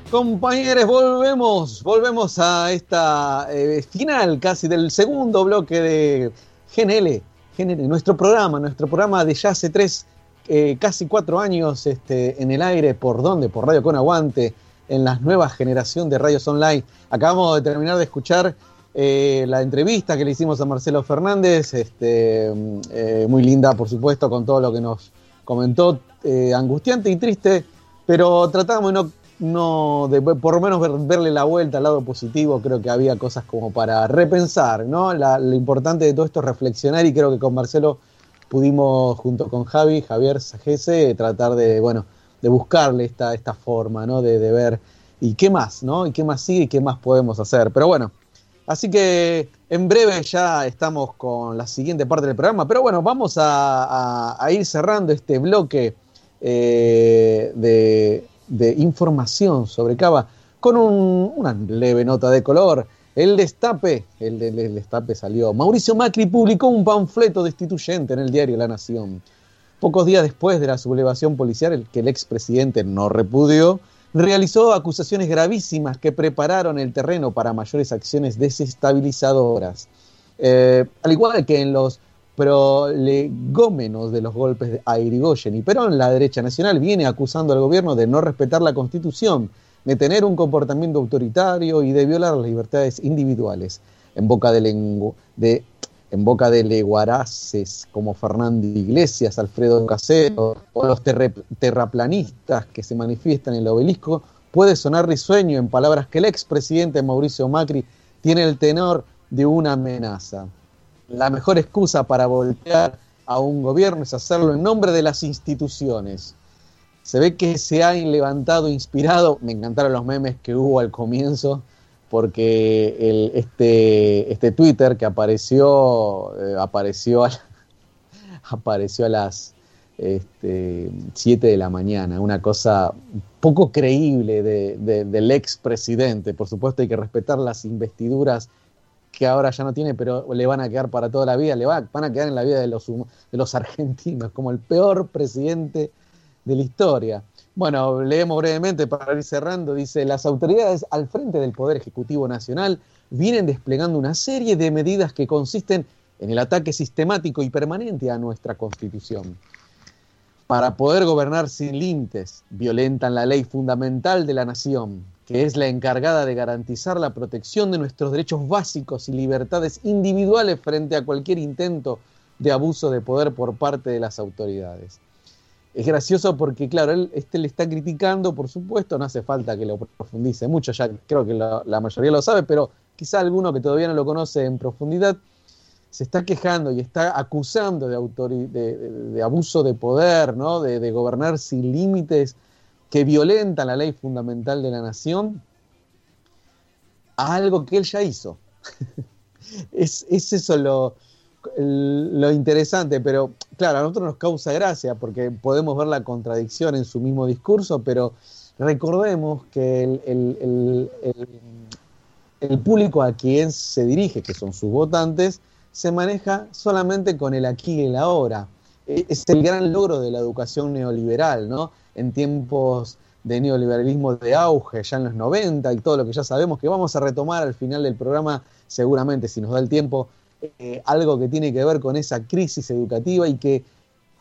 compañeros? Volvemos, volvemos a esta eh, final casi del segundo bloque de GNL, GNL, nuestro programa, nuestro programa de ya hace tres eh, casi cuatro años este, en el aire, ¿por dónde? Por Radio Con Aguante, en la nueva generación de radios online. Acabamos de terminar de escuchar eh, la entrevista que le hicimos a Marcelo Fernández, este, eh, muy linda, por supuesto, con todo lo que nos comentó, eh, angustiante y triste, pero tratamos no, no de por lo menos ver- verle la vuelta al lado positivo, creo que había cosas como para repensar, ¿no? Lo importante de todo esto es reflexionar y creo que con Marcelo pudimos, junto con Javi, Javier Sajese, tratar de, bueno, de buscarle esta, esta forma, ¿no? De, de ver, ¿y qué más, no? ¿Y qué más sigue y qué más podemos hacer? Pero bueno, Así que en breve ya estamos con la siguiente parte del programa, pero bueno, vamos a, ir cerrando este bloque eh, de, información sobre Cava con un- una leve nota de color. El destape, el destape salió. Mauricio Macri publicó un panfleto destituyente en el diario La Nación. Pocos días después de la sublevación policial, el que el expresidente no repudió, realizó acusaciones gravísimas que prepararon el terreno para mayores acciones desestabilizadoras. Eh, al igual que en los prolegómenos de los golpes a Irigoyen y Perón, la derecha nacional viene acusando al gobierno de no respetar la constitución, de tener un comportamiento autoritario y de violar las libertades individuales. En boca de, de en boca de leguaraces como Fernando Iglesias, Alfredo Casero o los terraplanistas que se manifiestan en el obelisco, puede sonar risueño en palabras que el expresidente Mauricio Macri tiene el tenor de una amenaza. La mejor excusa para voltear a un gobierno es hacerlo en nombre de las instituciones. Se ve que se ha levantado inspirado, me encantaron los memes que hubo al comienzo, porque el, este, este Twitter que apareció, eh, apareció, a, apareció a las este, 7 de la mañana, una cosa poco creíble de, de- del expresidente. Por supuesto hay que respetar las investiduras que ahora ya no tiene, pero le van a quedar para toda la vida, le va- van a quedar en la vida de los, de los argentinos como el peor presidente de la historia. Bueno, leemos brevemente para ir cerrando. Dice, las autoridades al frente del Poder Ejecutivo Nacional vienen desplegando una serie de medidas que consisten en el ataque sistemático y permanente a nuestra Constitución. Para poder gobernar sin límites, violentan la ley fundamental de la nación, que es la encargada de garantizar la protección de nuestros derechos básicos y libertades individuales frente a cualquier intento de abuso de poder por parte de las autoridades es gracioso porque, claro, él este le está criticando, por supuesto, no hace falta que lo profundice mucho, ya creo que la, mayoría lo sabe, pero quizá alguno que todavía no lo conoce en profundidad se está quejando y está acusando de, de, abuso de poder, ¿no? de, gobernar sin límites, que violentan la ley fundamental de la nación, a algo que él ya hizo. es, es eso lo, lo interesante, pero claro, a nosotros nos causa gracia porque podemos ver la contradicción en su mismo discurso, pero recordemos que el, público a quien se dirige, que son sus votantes, se maneja solamente con el aquí y el ahora. E- Es el gran logro de la educación neoliberal, ¿no? En tiempos de neoliberalismo de auge, ya en los 90 y todo lo que ya sabemos, que vamos a retomar al final del programa, seguramente, si nos da el tiempo, eh, algo que tiene que ver con esa crisis educativa y que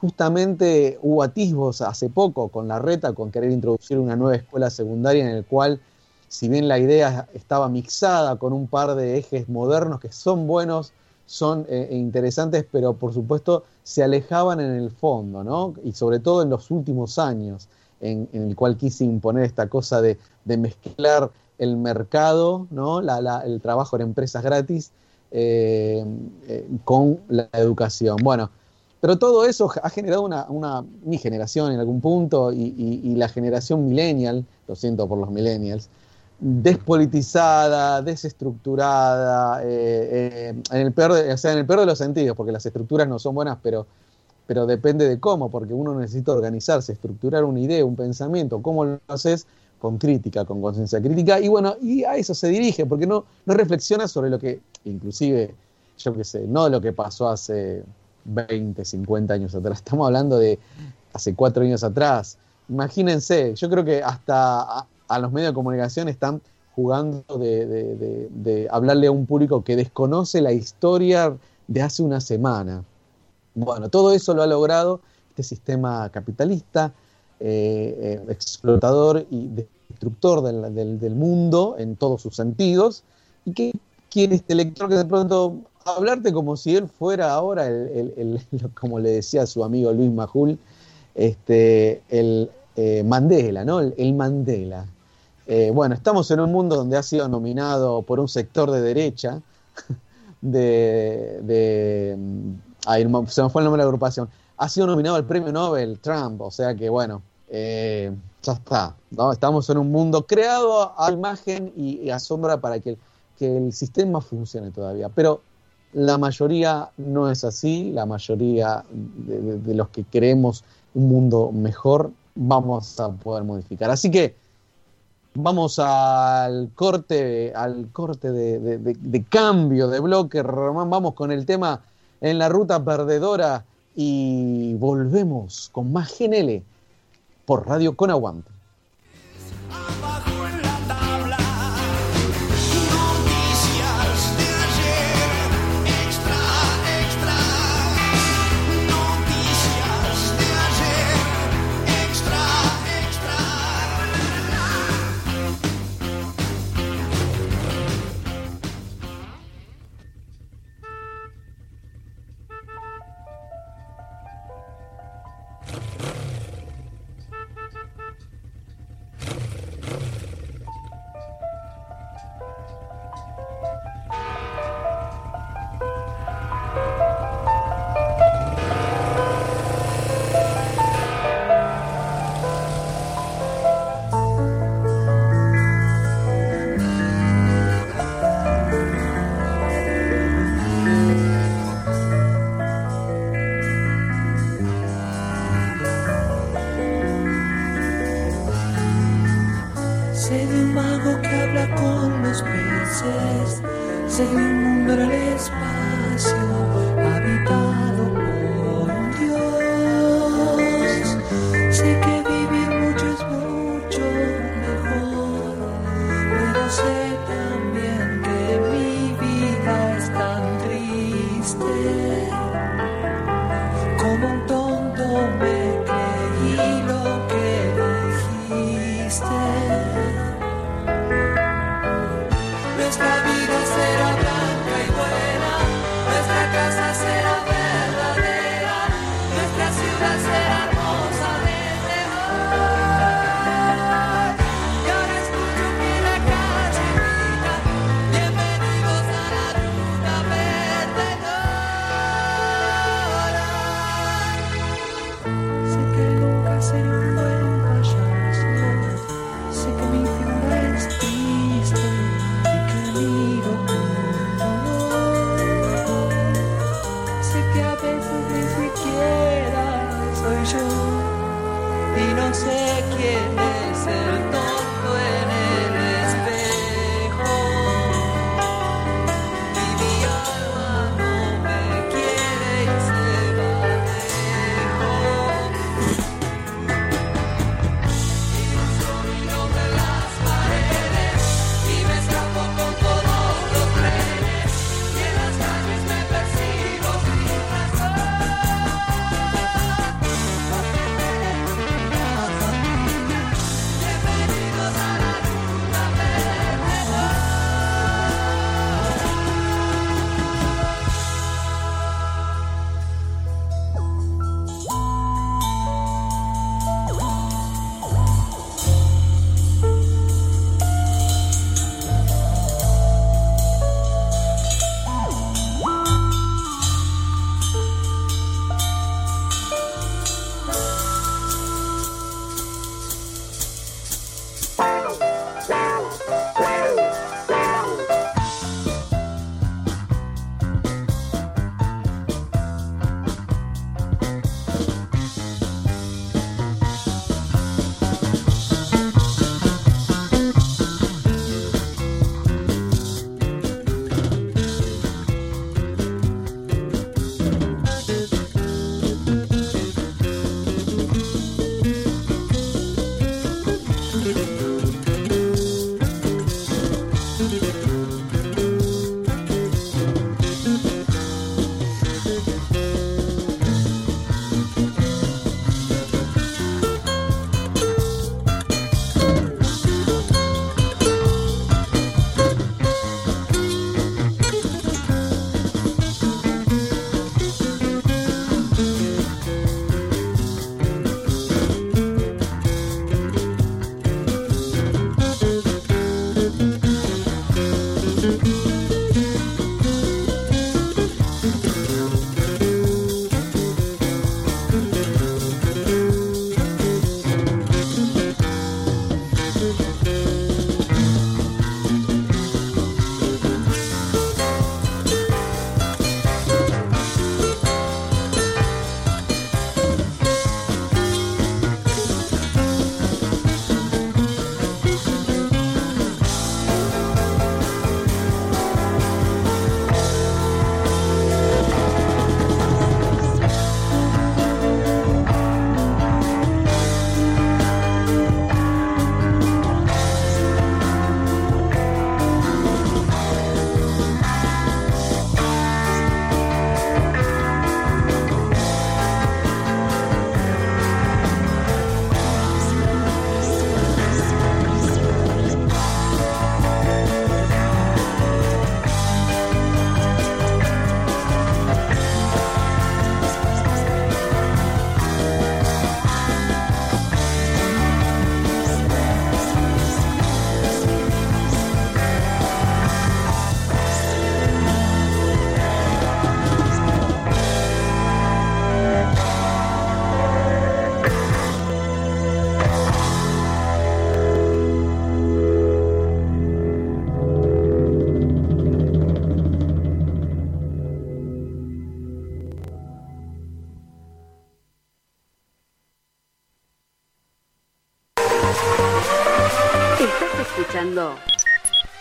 justamente hubo atisbos hace poco con la reta, con querer introducir una nueva escuela secundaria en el cual, si bien la idea estaba mixada con un par de ejes modernos que son buenos, son eh, interesantes, pero por supuesto se alejaban en el fondo, ¿no? Y sobre todo en los últimos años, en, el cual quise imponer esta cosa de, de mezclar el mercado, ¿no? La- el trabajo en empresas gratis eh, eh, con la educación. Bueno, pero todo eso ha generado una, mi generación en algún punto y, la generación millennial, lo siento por los millennials, despolitizada, desestructurada, eh, en, el peor de, sea, en el peor de los sentidos, porque las estructuras no son buenas, pero, pero depende de cómo, porque uno necesita organizarse, estructurar una idea, un pensamiento, cómo lo haces con crítica, con conciencia crítica, y bueno, y a eso se dirige, porque no, no reflexiona sobre lo que, inclusive, yo qué sé, no lo que pasó hace 20, 50 años atrás, estamos hablando de hace cuatro años atrás. Imagínense, yo creo que hasta a, los medios de comunicación están jugando de- de hablarle a un público que desconoce la historia de hace una semana. Bueno, todo eso lo ha logrado este sistema capitalista, eh, eh, explotador y destructor del, mundo en todos sus sentidos, y que quiere este lector que de pronto hablarte como si él fuera ahora, el, como le decía su amigo Luis Majul, este, el eh, Mandela, ¿no? El, el Mandela. Bueno, estamos en un mundo donde ha sido nominado por un sector de derecha, de, mm, se me fue el nombre de la agrupación, ha sido nominado al premio Nobel Trump, o sea que bueno, eh, ya está, ¿no? Estamos en un mundo creado a imagen y, y a sombra para que, que el sistema funcione todavía, pero la mayoría no es así, la mayoría de, los que queremos un mundo mejor vamos a poder modificar. Así que vamos al corte, al corte de- de- de cambio de bloque, Román, vamos con el tema en la ruta perdedora y volvemos con más GNL por Radio Con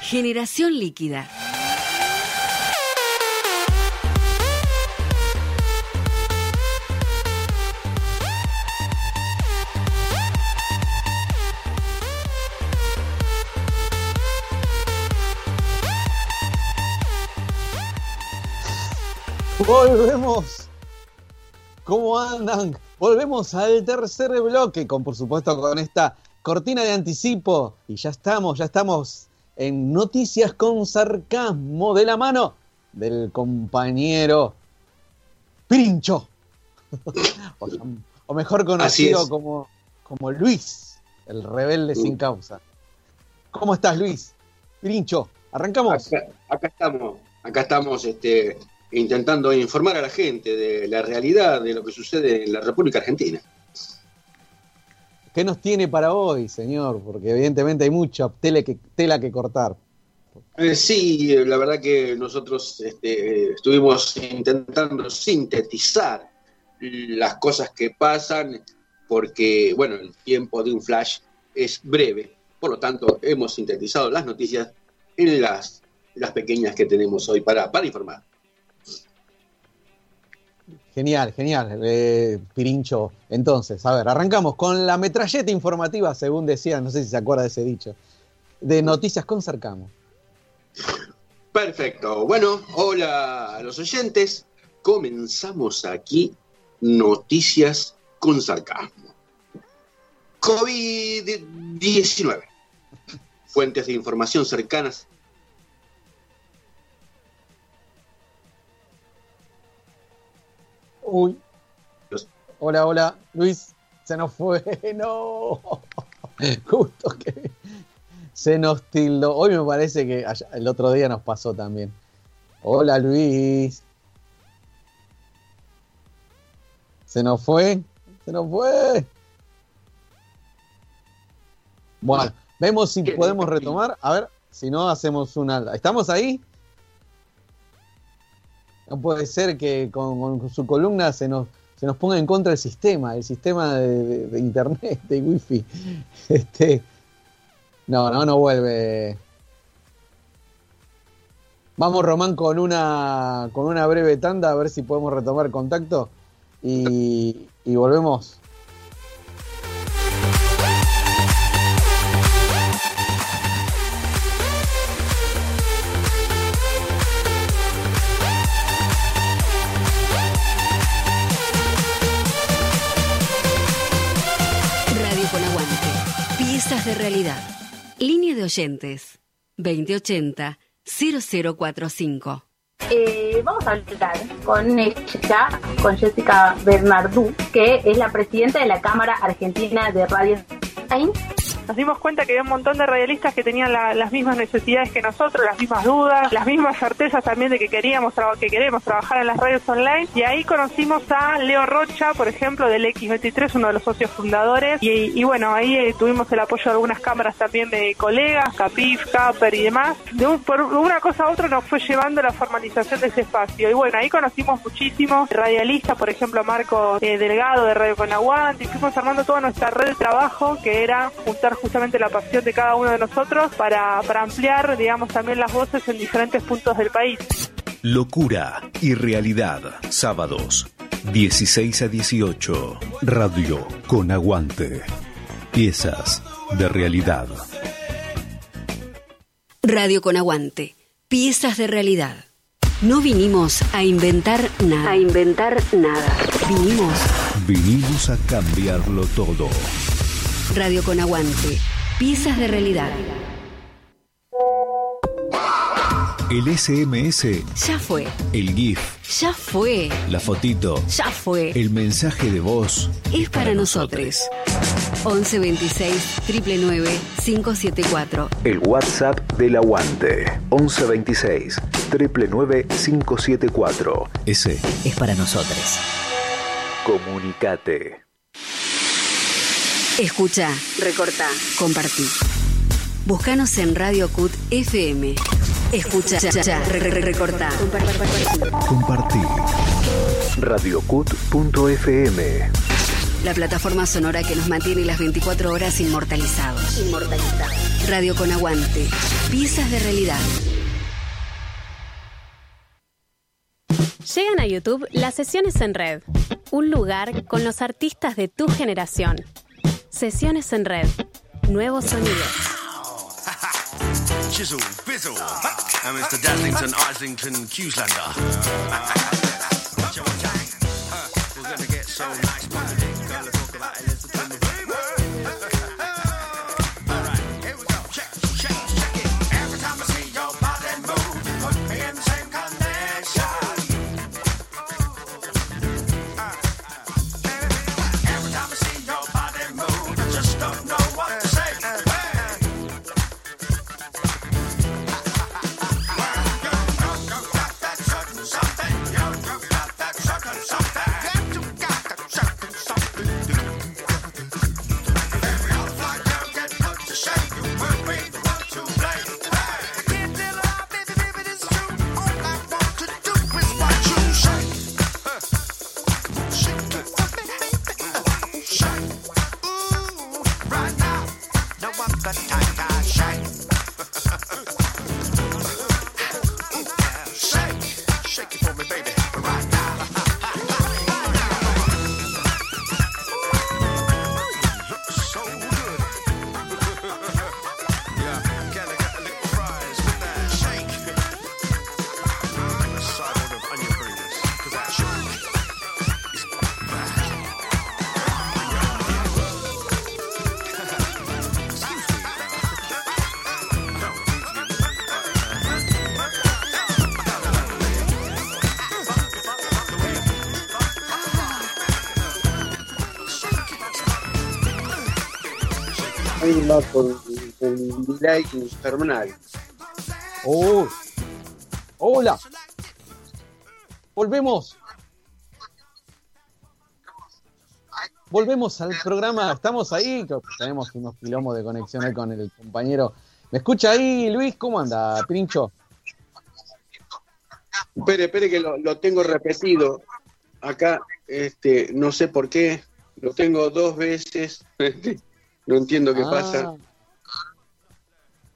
Generación líquida. Volvemos. ¿Cómo andan? Volvemos al tercer bloque, con por supuesto con esta cortina de anticipo. Y ya estamos, ya estamos en Noticias con Sarcasmo de la mano del compañero Pirincho. o, o mejor conocido como, como Luis, el rebelde sin causa. ¿Cómo estás, Luis? Pirincho, arrancamos. Acá, acá estamos, acá estamos este, intentando informar a la gente de la realidad de lo que sucede en la República Argentina. ¿Qué nos tiene para hoy, señor? Porque evidentemente hay mucha tela que, cortar. Eh, sí, la verdad que nosotros este, estuvimos intentando sintetizar las cosas que pasan porque, bueno, el tiempo de un flash es breve. Por lo tanto, hemos sintetizado las noticias en las, pequeñas que tenemos hoy para informar. Genial, genial, eh, Pirincho. Entonces, a ver, arrancamos con la metralleta informativa, según decía, no sé si se acuerda de ese dicho, de Noticias con Sarcamo. Perfecto. Bueno, hola a los oyentes. Comenzamos aquí Noticias con Sarcasmo. COVID-19. Fuentes de información cercanas. Uy. Hola, hola, Luis, se nos fue, no. Justo que se nos tildó. Hoy me parece que el otro día nos pasó también. Hola, Luis. Se nos fue, se nos fue. Bueno, vemos si podemos retomar. A ver, si no, hacemos una. ¿Estamos ahí? No puede ser que con, su columna se nos, se nos ponga en contra el sistema, el sistema de internet, de wifi. Este, no, no, no vuelve. Vamos, Román, con una, con una breve tanda a ver si podemos retomar contacto y, y volvemos. Línea de oyentes. 2080-0045. Eh, vamos a hablar con ella, con Jessica Bernardú, que es la presidenta de la Cámara Argentina de Radio. Nos dimos cuenta que había un montón de radialistas que tenían la- las mismas necesidades que nosotros, las mismas dudas, las mismas certezas también de que queríamos que queremos trabajar en las radios online. Y ahí conocimos a Leo Rocha, por ejemplo, del X23, uno de los socios fundadores. Y, bueno, ahí eh, tuvimos el apoyo de algunas cámaras también de colegas, Capif, Caper y demás. Por una cosa a otra nos fue llevando la formalización de ese espacio. Y bueno, ahí conocimos muchísimos radialistas, por ejemplo, Marco eh, Delgado de Radio Con Aguante, y fuimos armando toda nuestra red de trabajo, que era juntar justamente la pasión de cada uno de nosotros para, para ampliar, digamos, también las voces en diferentes puntos del país. Locura y realidad. Sábados, 16 a 18. Radio con aguante. Piezas de realidad. Radio con Aguante. Piezas de realidad. No vinimos a inventar nada. A inventar nada. Vinimos Vinimos a cambiarlo todo. Radio con Aguante. Piezas de realidad. El SMS, Ya fue. el GIF, Ya fue. la fotito, Ya fue. el mensaje de voz. Es para nosotros. 11 26 999 574. El WhatsApp del Aguante. 1126 999 574. Ese es para nosotros. Comunicate. Escucha, recorta, compartí. Búscanos en Radio CUT FM. Escucha, re- re- recorta, Compartí. Radiocut.fm. La plataforma sonora que nos mantiene las 24 horas inmortalizados. Inmortalizado. Radio con Aguante. Piezas de realidad. Llegan a YouTube las sesiones en red, un lugar con los artistas de tu generación. Sesiones en red, nuevos sonidos. Chisel, Bizzle, and Mr. Dazzlington, Islington, Qslander. Con un delay infernal. Oh. Hola. Volvemos. Volvemos al programa. Estamos ahí. Tenemos unos kilómetros de conexión ahí con el compañero. ¿Me escucha ahí, Luis? ¿Cómo anda, Pincho? Espere, espere que lo, lo tengo repetido. Acá, este, no sé por qué, lo tengo dos veces. no entiendo qué Ah, pasa.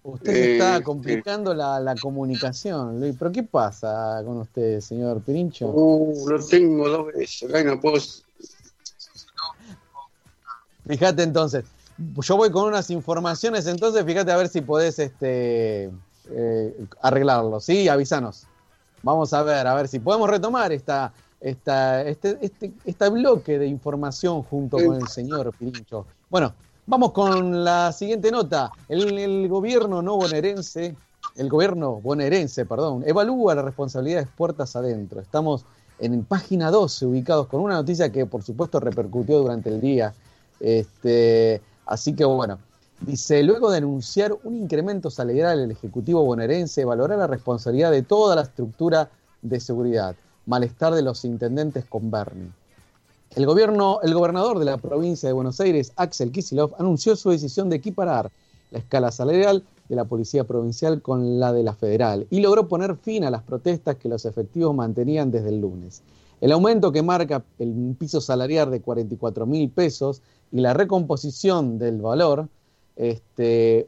Usted se está Eh, complicando la, la comunicación, Luis. ¿Pero qué pasa con usted, señor Pirincho? Uh, lo tengo dos veces. Acá no puedo. Fíjate entonces, yo voy con unas informaciones, entonces fíjate a ver si podés este, eh, arreglarlo, ¿sí? Avísanos. Vamos a ver, a ver si podemos retomar esta, esta, este, este, este bloque de información junto con el señor Pirincho. Bueno, vamos con la siguiente nota. El, gobierno no bonaerense, el gobierno bonaerense, perdón, evalúa las responsabilidades puertas adentro. Estamos en página 12 ubicados con una noticia que por supuesto repercutió durante el día. Este, así que bueno, dice, luego de anunciar un incremento salarial, el Ejecutivo bonaerense valorará la responsabilidad de toda la estructura de seguridad. Malestar de los intendentes con Bernie. El, gobierno, el gobernador de la provincia de Buenos Aires, Axel Kicillof, anunció su decisión de equiparar la escala salarial de la Policía Provincial con la de la Federal y logró poner fin a las protestas que los efectivos mantenían desde el lunes. El aumento que marca el piso salarial de 44 mil pesos y la recomposición del valor, este,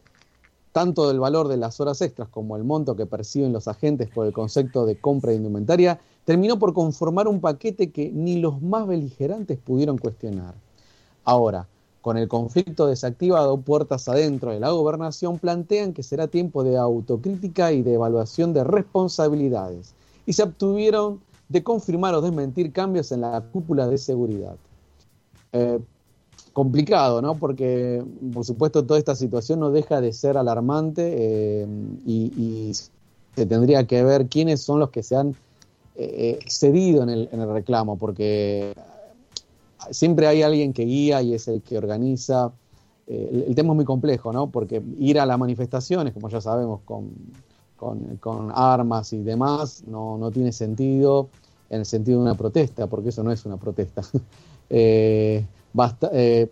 tanto del valor de las horas extras como el monto que perciben los agentes por el concepto de compra de indumentaria, terminó por conformar un paquete que ni los más beligerantes pudieron cuestionar. Ahora, con el conflicto desactivado, puertas adentro de la gobernación plantean que será tiempo de autocrítica y de evaluación de responsabilidades, y se obtuvieron de confirmar o desmentir cambios en la cúpula de seguridad. Eh, complicado, ¿no? Porque, por supuesto, toda esta situación no deja de ser alarmante eh, y, se tendría que ver quiénes son los que se han eh, excedido en el, en el reclamo, porque siempre hay alguien que guía y es el que organiza. Eh, el, el tema es muy complejo, ¿no? Porque ir a las manifestaciones, como ya sabemos, con, con, con armas y demás, no, no tiene sentido en el sentido de una protesta, porque eso no es una protesta. Eh, basta- eh,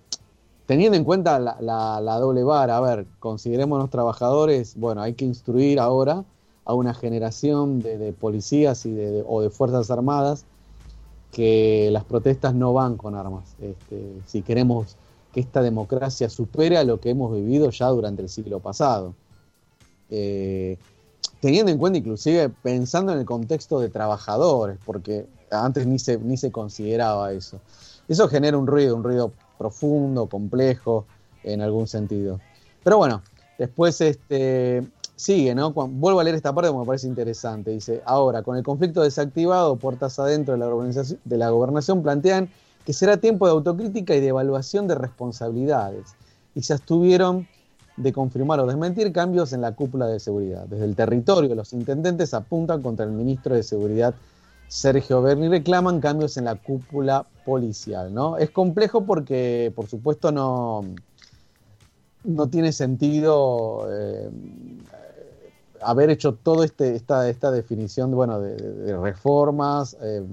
teniendo en cuenta la, la- la doble vara, a ver, considerémonos trabajadores, bueno, hay que instruir ahora a una generación de, policías y de- o de fuerzas armadas que las protestas no van con armas. Este, si queremos que esta democracia supere a lo que hemos vivido ya durante el siglo pasado. Eh, teniendo en cuenta inclusive pensando en el contexto de trabajadores, porque antes ni se, ni se consideraba eso. Eso genera un ruido, un ruido profundo, complejo, en algún sentido. Pero bueno, después este, sigue, ¿no? Vuelvo a leer esta parte porque me parece interesante. Dice, ahora, con el conflicto desactivado, puertas adentro de la, de la gobernación plantean que será tiempo de autocrítica y de evaluación de responsabilidades. Y se abstuvieron de confirmar o desmentir cambios en la cúpula de seguridad. Desde el territorio, los intendentes apuntan contra el ministro de Seguridad, Sergio Berni, reclaman cambios en la cúpula policial. ¿no? Es complejo porque, por supuesto, no, no tiene sentido eh, haber hecho toda este, esta, esta definición de, bueno, de, reformas, eh,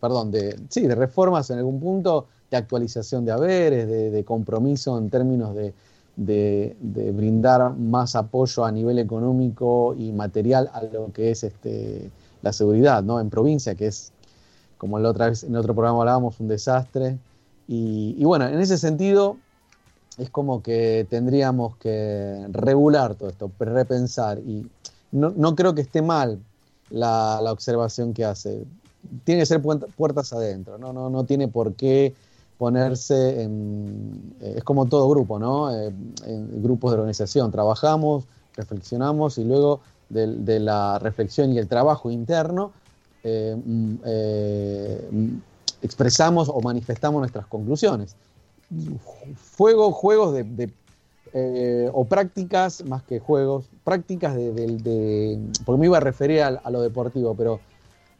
perdón, de, sí, de reformas en algún punto, de actualización de haberes, de, compromiso en términos de- de brindar más apoyo a nivel económico y material a lo que es este, la seguridad ¿no? en provincia, que es, como la otra vez en otro programa hablábamos, un desastre. Y, bueno, en ese sentido, es como que tendríamos que regular todo esto, repensar. Y no, no creo que esté mal la, observación que hace. Tiene que ser puerta- puertas adentro, ¿no? No, no tiene por qué ponerse en... eh, Es como todo grupo, ¿no? Eh, en grupos de organización. Trabajamos, reflexionamos y luego de, la reflexión y el trabajo interno eh, mm, eh, expresamos o manifestamos nuestras conclusiones fuego, juegos de, eh, o prácticas más que juegos, prácticas de, de- porque me iba a referir a lo deportivo, pero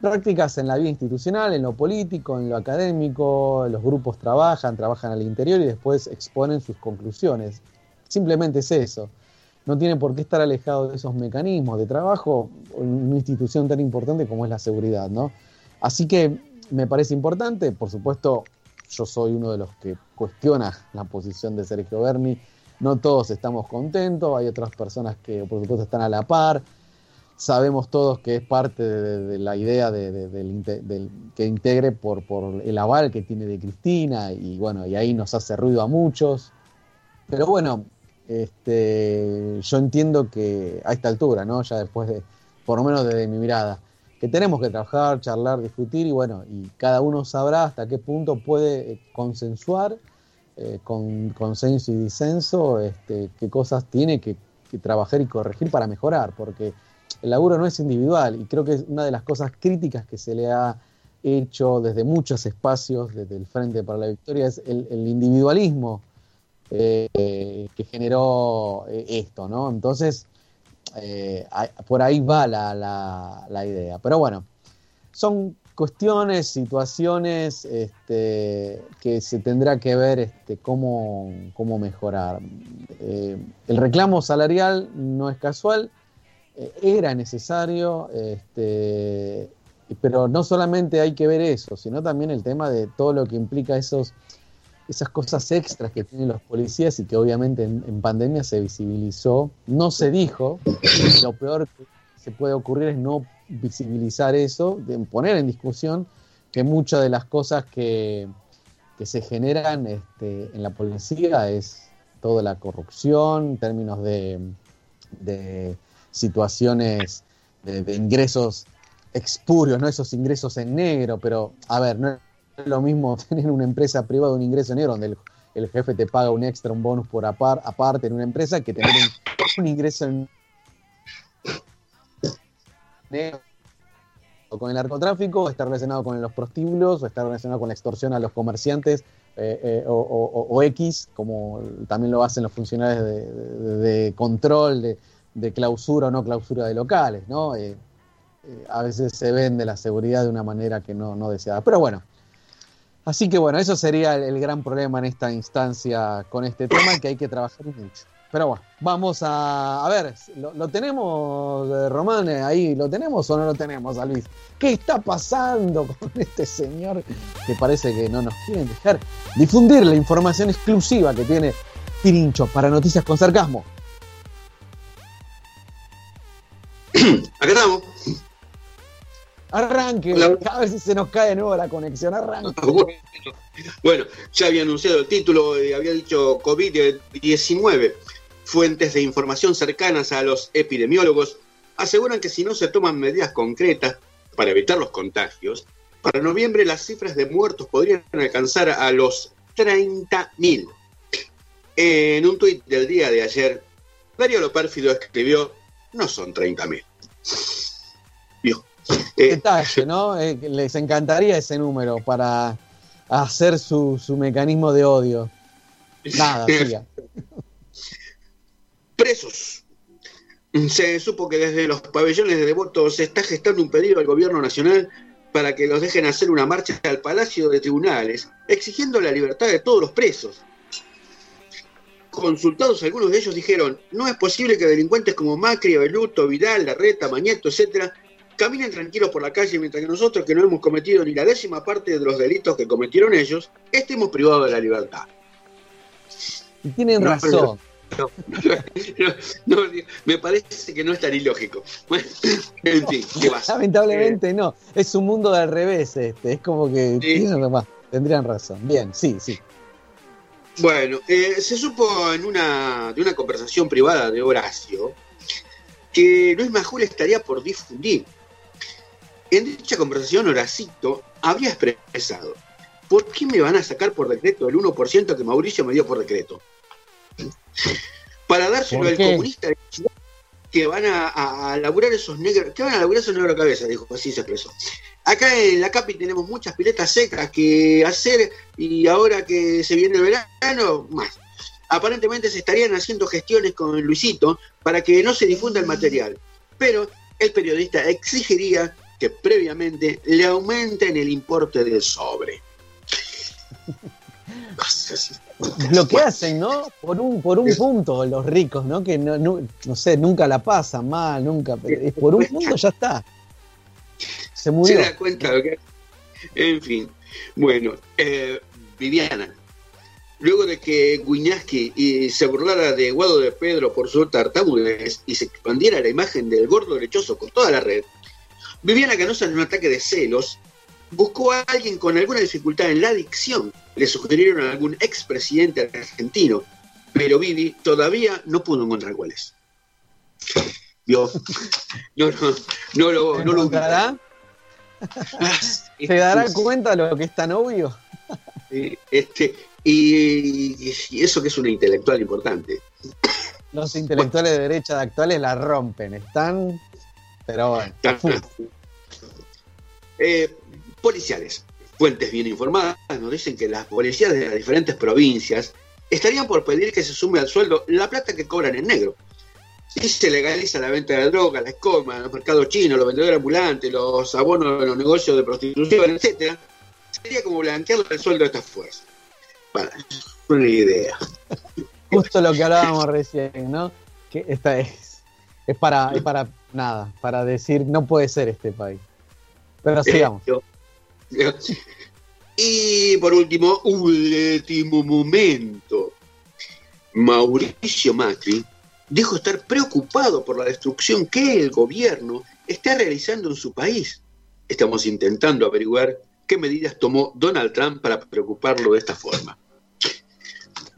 prácticas en la vida institucional, en lo político, en lo académico, los grupos trabajan, trabajan al interior y después exponen sus conclusiones. Simplemente es eso. No tiene por qué estar alejado de esos mecanismos de trabajo en una institución tan importante como es la seguridad, ¿no? Así que me parece importante, por supuesto, yo soy uno de los que cuestiona la posición de Sergio Berni. No todos estamos contentos, hay otras personas que por supuesto están a la par. Sabemos todos que es parte de, la idea de, que integre por, por el aval que tiene de Cristina y bueno, y ahí nos hace ruido a muchos. Pero bueno, este, yo entiendo que a esta altura, ¿no? Ya después de, por lo menos desde mi mirada, que tenemos que trabajar, charlar, discutir y bueno, y cada uno sabrá hasta qué punto puede eh, consensuar eh, con consenso y disenso este, qué cosas tiene que, trabajar y corregir para mejorar, porque el laburo no es individual y creo que es una de las cosas críticas que se le ha hecho desde muchos espacios, desde el Frente para la Victoria, es el individualismo eh, que generó eh, esto, ¿no? Entonces, eh, por ahí va la, la- idea. Pero bueno, son cuestiones, situaciones este, que se tendrá que ver este, cómo, cómo mejorar. El reclamo salarial no es casual, era necesario, este, pero no solamente hay que ver eso, sino también el tema de todo lo que implica esos, esas cosas extras que tienen los policías y que obviamente en, pandemia se visibilizó, no se dijo, lo peor que se puede ocurrir es no visibilizar eso, de poner en discusión que muchas de las cosas que, que se generan este, en la policía es toda la corrupción, en términos de, de situaciones de, ingresos expurios, no esos ingresos en negro, pero a ver, no lo mismo tener una empresa privada un ingreso negro donde el, jefe te paga un extra, un bonus por apar- aparte en una empresa que tener un, ingreso negro o con el narcotráfico, o está relacionado con los prostíbulos, o está relacionado con la extorsión a los comerciantes, eh, eh, o, X, como también lo hacen los funcionarios de, control, de, clausura o no clausura de locales, ¿no? Eh, a veces se vende la seguridad de una manera que no, no deseada. Pero bueno, así que bueno, eso sería el, gran problema en esta instancia con este tema, que hay que trabajar mucho. Pero bueno, vamos a, ver, ¿lo, lo tenemos, eh, Román, eh, ahí? ¿Lo tenemos o no lo tenemos, Luis? ¿Qué está pasando con este señor que parece que no nos quieren dejar difundir la información exclusiva que tiene Pirincho para Noticias con Sarcasmo? Acá estamos. Arranque, a ver si se nos cae de nuevo la conexión. Arranque. Bueno, bueno, ya había anunciado el título, eh, había dicho COVID-19. Fuentes de información cercanas a los epidemiólogos aseguran que si no se toman medidas concretas para evitar los contagios, para noviembre las cifras de muertos podrían alcanzar a los 30.000. En un tuit del día de ayer, Darío Lopérfido escribió, no son 30.000. Eh, Detalle, ¿no? Eh, les encantaría ese número para hacer su, su mecanismo de odio. Nada, siga. presos. Se supo que desde los pabellones de devotos se está gestando un pedido al gobierno nacional para que los dejen hacer una marcha al Palacio de Tribunales, exigiendo la libertad de todos los presos. Consultados algunos de ellos dijeron, no es posible que delincuentes como Macri, Abeluto, Vidal, Larreta, Mañeto, etcétera, caminen tranquilos por la calle mientras que nosotros, que no hemos cometido ni la décima parte de los delitos que cometieron ellos, estemos privados de la libertad. Y tienen No, razón. No, no, me parece que no es tan ilógico. Bueno, en fin, ¿qué vas? Lamentablemente no. Es un mundo al revés este. Es como que tienen razón. tendrían razón. Bien, sí, sí. Bueno, eh, se supo en una, de una conversación privada de Horacio que Luis Majul estaría por difundir. En dicha conversación, Horacito habría expresado, ¿por qué me van a sacar por decreto el 1% que Mauricio me dio por decreto? Para dárselo ¿Por al comunista de que van a, a, a laburar esos negros, que van a laburar esos negros cabeza, dijo, así se expresó. Acá en la Capi tenemos muchas piletas secas que hacer y ahora que se viene el verano, más. Aparentemente se estarían haciendo gestiones con Luisito para que no se difunda el material, pero el periodista exigiría que previamente le aumenten el importe del sobre. Lo que hacen, ¿no? Por un, por un punto, los ricos, ¿no? Que no, no, no sé, nunca la pasan mal, nunca. Pero es por un punto ya está. Se Se murió. da cuenta que En fin. Bueno, eh, Viviana. Luego de que Guiñaski y se burlara de Guado de Pedro por su tartamudez y se expandiera la imagen del gordo lechoso por toda la red, Viviana Canosa en un ataque de celos buscó a alguien con alguna dificultad en la adicción. Le sugirieron a algún expresidente argentino, pero Vivi todavía no pudo encontrar cuál es. Vio. No, no, no lo, no lo. ¿Se dará cuenta de lo que es tan obvio? Este, y, y eso que es una intelectual importante. Los intelectuales de derecha de actuales la rompen. Están. Pero bueno. Eh, policiales. Fuentes bien informadas nos dicen que las policías de las diferentes provincias estarían por pedir que se sume al sueldo la plata que cobran en negro. Si se legaliza la venta de droga, la escoma, los mercados chinos, los vendedores ambulantes, los abonos de los negocios de prostitución, etcétera, sería como blanquear el sueldo de estas fuerzas. Para, una idea. Justo lo que hablábamos recién, ¿no? Que esta es. Es para, es para nada, para decir no puede ser este país. Pero sigamos. Y por último, último momento. Mauricio Macri dijo estar preocupado por la destrucción que el gobierno está realizando en su país. Estamos intentando averiguar qué medidas tomó Donald Trump para preocuparlo de esta forma.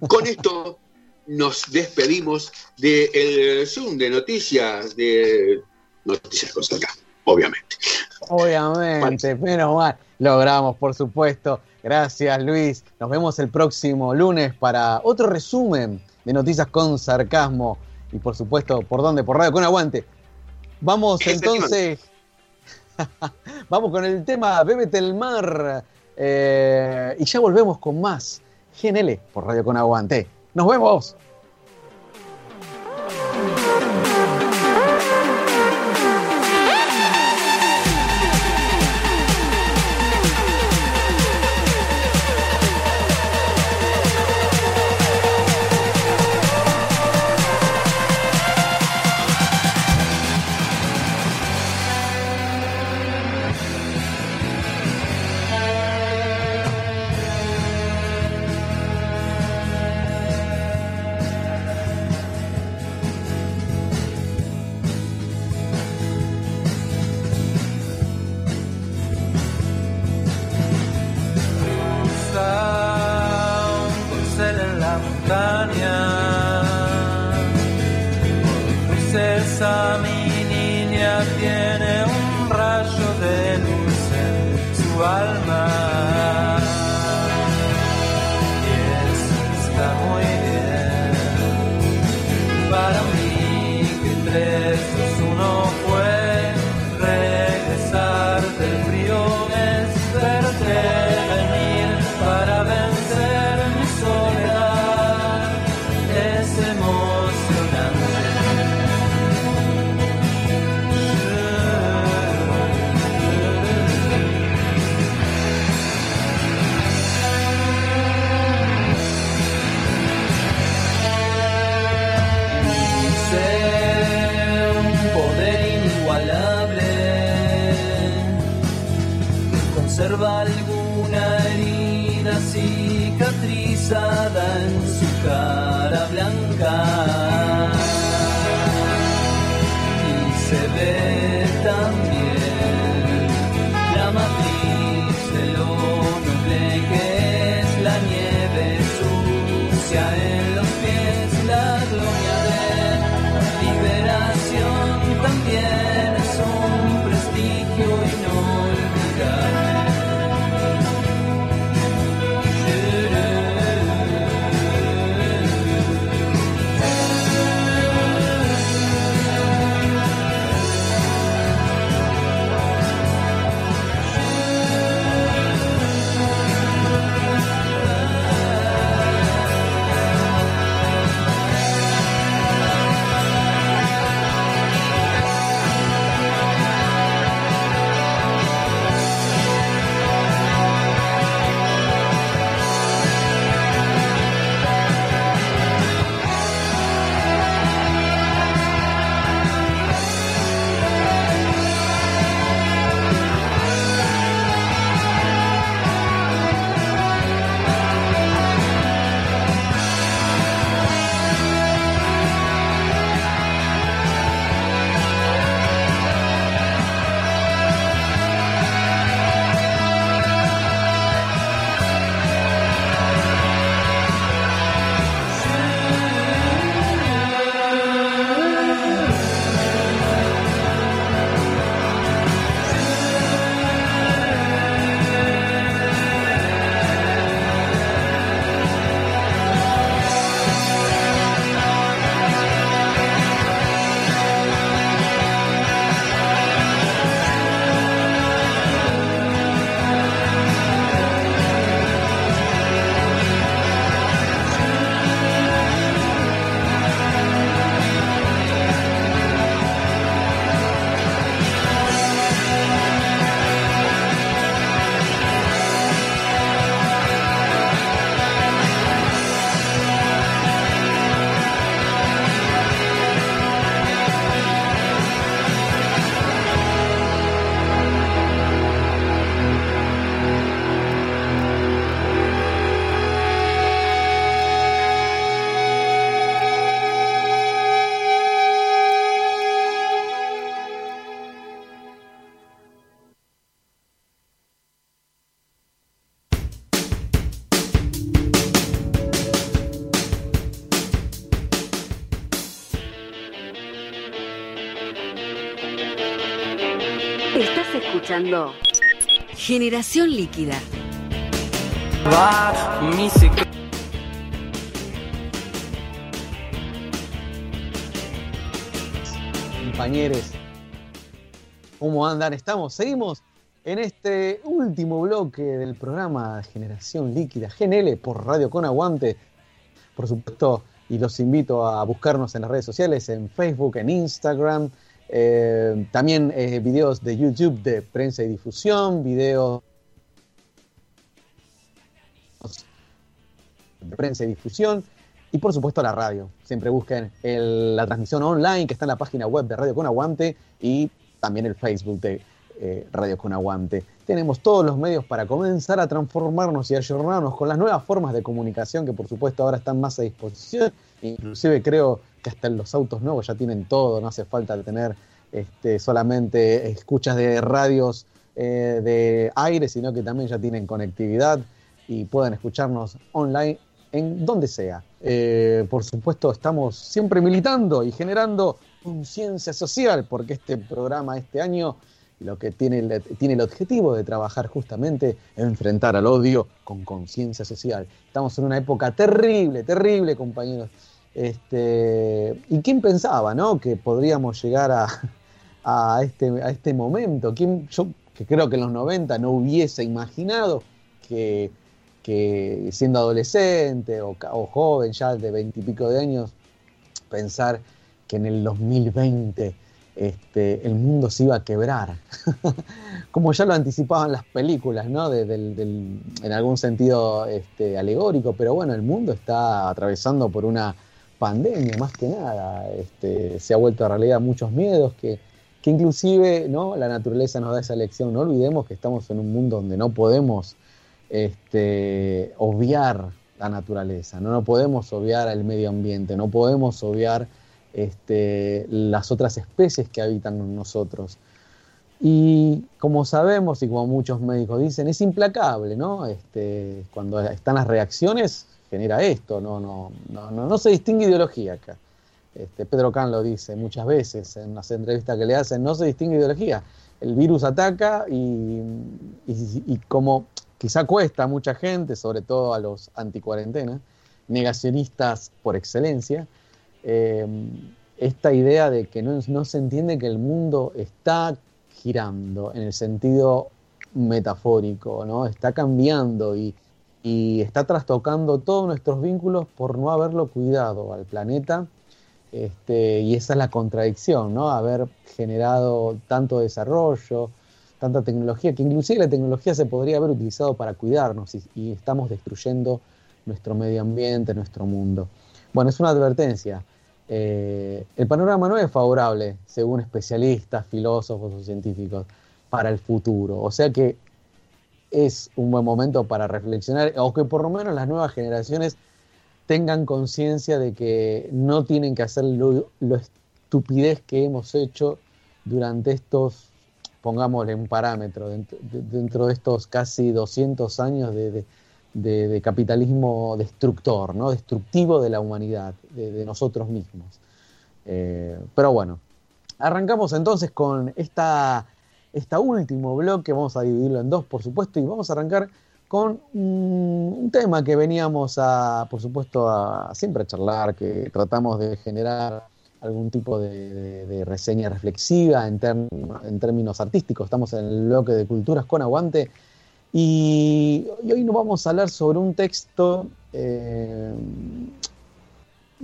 Con esto nos despedimos del Zoom de noticias de Noticias con acá, obviamente. Obviamente, menos mal. Logramos, por supuesto. Gracias, Luis. Nos vemos el próximo lunes para otro resumen de noticias con sarcasmo. Y por supuesto, ¿por dónde? Por Radio con Aguante. Vamos entonces. Vamos con el tema Bébete el mar. Eh, y ya volvemos con más GNL por Radio con Aguante. Nos vemos. rizada Generación Líquida. Compañeros. ¿Cómo andan? Estamos, seguimos en este último bloque del programa Generación Líquida, GNL, por Radio Con Aguante. Por supuesto, y los invito a buscarnos en las redes sociales, en Facebook, en Instagram, eh, también eh, videos de YouTube de prensa y difusión, videos de prensa y difusión y por supuesto la radio. Siempre busquen la transmisión online que está en la página web de Radio Con Aguante y también el Facebook de eh, Radio Con Aguante. Tenemos todos los medios para comenzar a transformarnos y ayornarnos con las nuevas formas de comunicación que por supuesto ahora están más a disposición. Inclusive creo que hasta en los autos nuevos ya tienen todo, no hace falta tener este, solamente escuchas de radios eh, de aire, sino que también ya tienen conectividad y pueden escucharnos online en donde sea. Eh, por supuesto, estamos siempre militando y generando conciencia social, porque este programa este año lo que tiene el, tiene el objetivo de trabajar justamente en enfrentar al odio con conciencia social. Estamos en una época terrible, terrible, compañeros. Este, ¿Y quién pensaba, no? Que podríamos llegar a, a este, a este momento. ¿Quién, yo que creo que en los 90 no hubiese imaginado que, que siendo adolescente o, joven ya de veintipico de años, pensar que en el 2020 este, el mundo se iba a quebrar. Como ya lo anticipaban las películas, ¿no? De- en algún sentido este, alegórico, pero bueno, el mundo está atravesando por una pandemia, más que nada. Este, se ha vuelto a realidad muchos miedos que, que inclusive ¿no? la naturaleza nos da esa lección. No olvidemos que estamos en un mundo donde no podemos este, obviar la naturaleza, no, no podemos obviar el medio ambiente, no podemos obviar este, las otras especies que habitan nosotros. Y como sabemos y como muchos médicos dicen, es implacable, ¿no? Este, cuando están las reacciones, genera esto, no, no, no, no, se distingue ideología acá. Este, Pedro Can lo dice muchas veces en las entrevistas que le hacen, no se distingue ideología. El virus ataca y, y, y como quizá cuesta a mucha gente, sobre todo a los anticuarentena, negacionistas por excelencia, eh, esta idea de que no, no se entiende que el mundo está girando en el sentido metafórico, ¿no? Está cambiando y, y está trastocando todos nuestros vínculos por no haberlo cuidado al planeta. Este, y esa es la contradicción, ¿no? Haber generado tanto desarrollo, tanta tecnología, que inclusive la tecnología se podría haber utilizado para cuidarnos y, estamos destruyendo nuestro medio ambiente, nuestro mundo. Bueno, es una advertencia. Eh, el panorama no es favorable, según especialistas, filósofos o científicos, para el futuro. O sea que es un buen momento para reflexionar, o que por lo menos las nuevas generaciones tengan conciencia de que no tienen que hacer lo, estupidez que hemos hecho durante estos, pongámosle un parámetro, dentro, de estos casi 200 años de, de capitalismo destructor, ¿no? destructivo de la humanidad, de, nosotros mismos. Eh, pero bueno, arrancamos entonces con esta, esta último bloque, vamos a dividirlo en dos, por supuesto, y vamos a arrancar con un, un tema que veníamos a, por supuesto, a, siempre a charlar, que tratamos de generar algún tipo de, reseña reflexiva en, términos artísticos. Estamos en el bloque de culturas con aguante y, y hoy nos vamos a hablar sobre un texto, eh,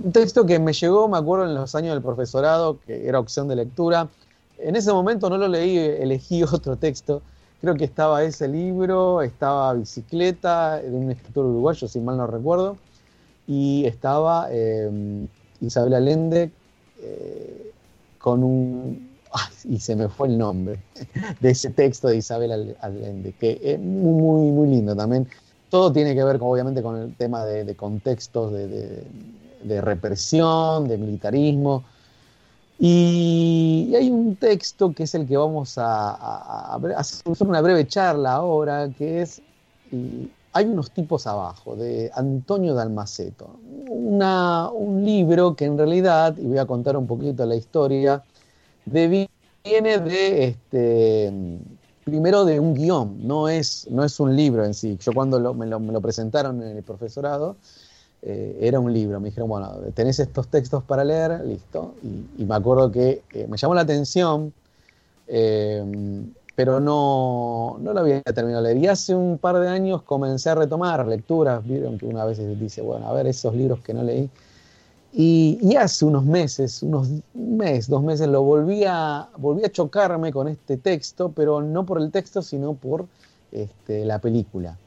un texto que me llegó, me acuerdo, en los años del profesorado, que era opción de lectura. En ese momento no lo leí, elegí otro texto creo que estaba ese libro, estaba Bicicleta, de un escritor uruguayo, si mal no recuerdo, y estaba eh, Isabel Allende eh, con un... Ay, y se me fue el nombre de ese texto de Isabel Allende, que es muy, muy, lindo también. Todo tiene que ver, obviamente, con el tema de, contextos de represión, de militarismo, y, hay un texto que es el que vamos a, hacer una breve charla ahora, que es Hay unos tipos abajo, de Antonio Dalmaceto. Un libro que en realidad, y voy a contar un poquito la historia, viene de, este, primero de un guion, no es, no es un libro en sí. Yo cuando me lo presentaron en el profesorado, eh, era un libro. Me dijeron, bueno, tenés estos textos para leer, listo. Y, y me acuerdo que eh, me llamó la atención, eh, pero no, no lo había terminado de leer. Y hace un par de años comencé a retomar lecturas. Vieron que una vez dice, bueno, a ver esos libros que no leí. Y, y hace unos meses, unos un mes, dos meses, lo volví a, volví a chocarme con este texto, pero no por el texto, sino por este, la película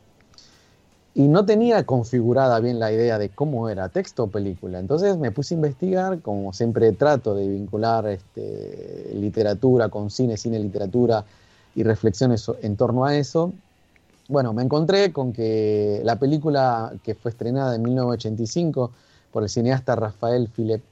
y no tenía configurada bien la idea de cómo era texto o película. Entonces me puse a investigar, como siempre trato de vincular este, literatura con cine, cine, literatura y reflexiones en torno a eso. Bueno, me encontré con que la película que fue estrenada en 1985 por el cineasta Rafael Filip,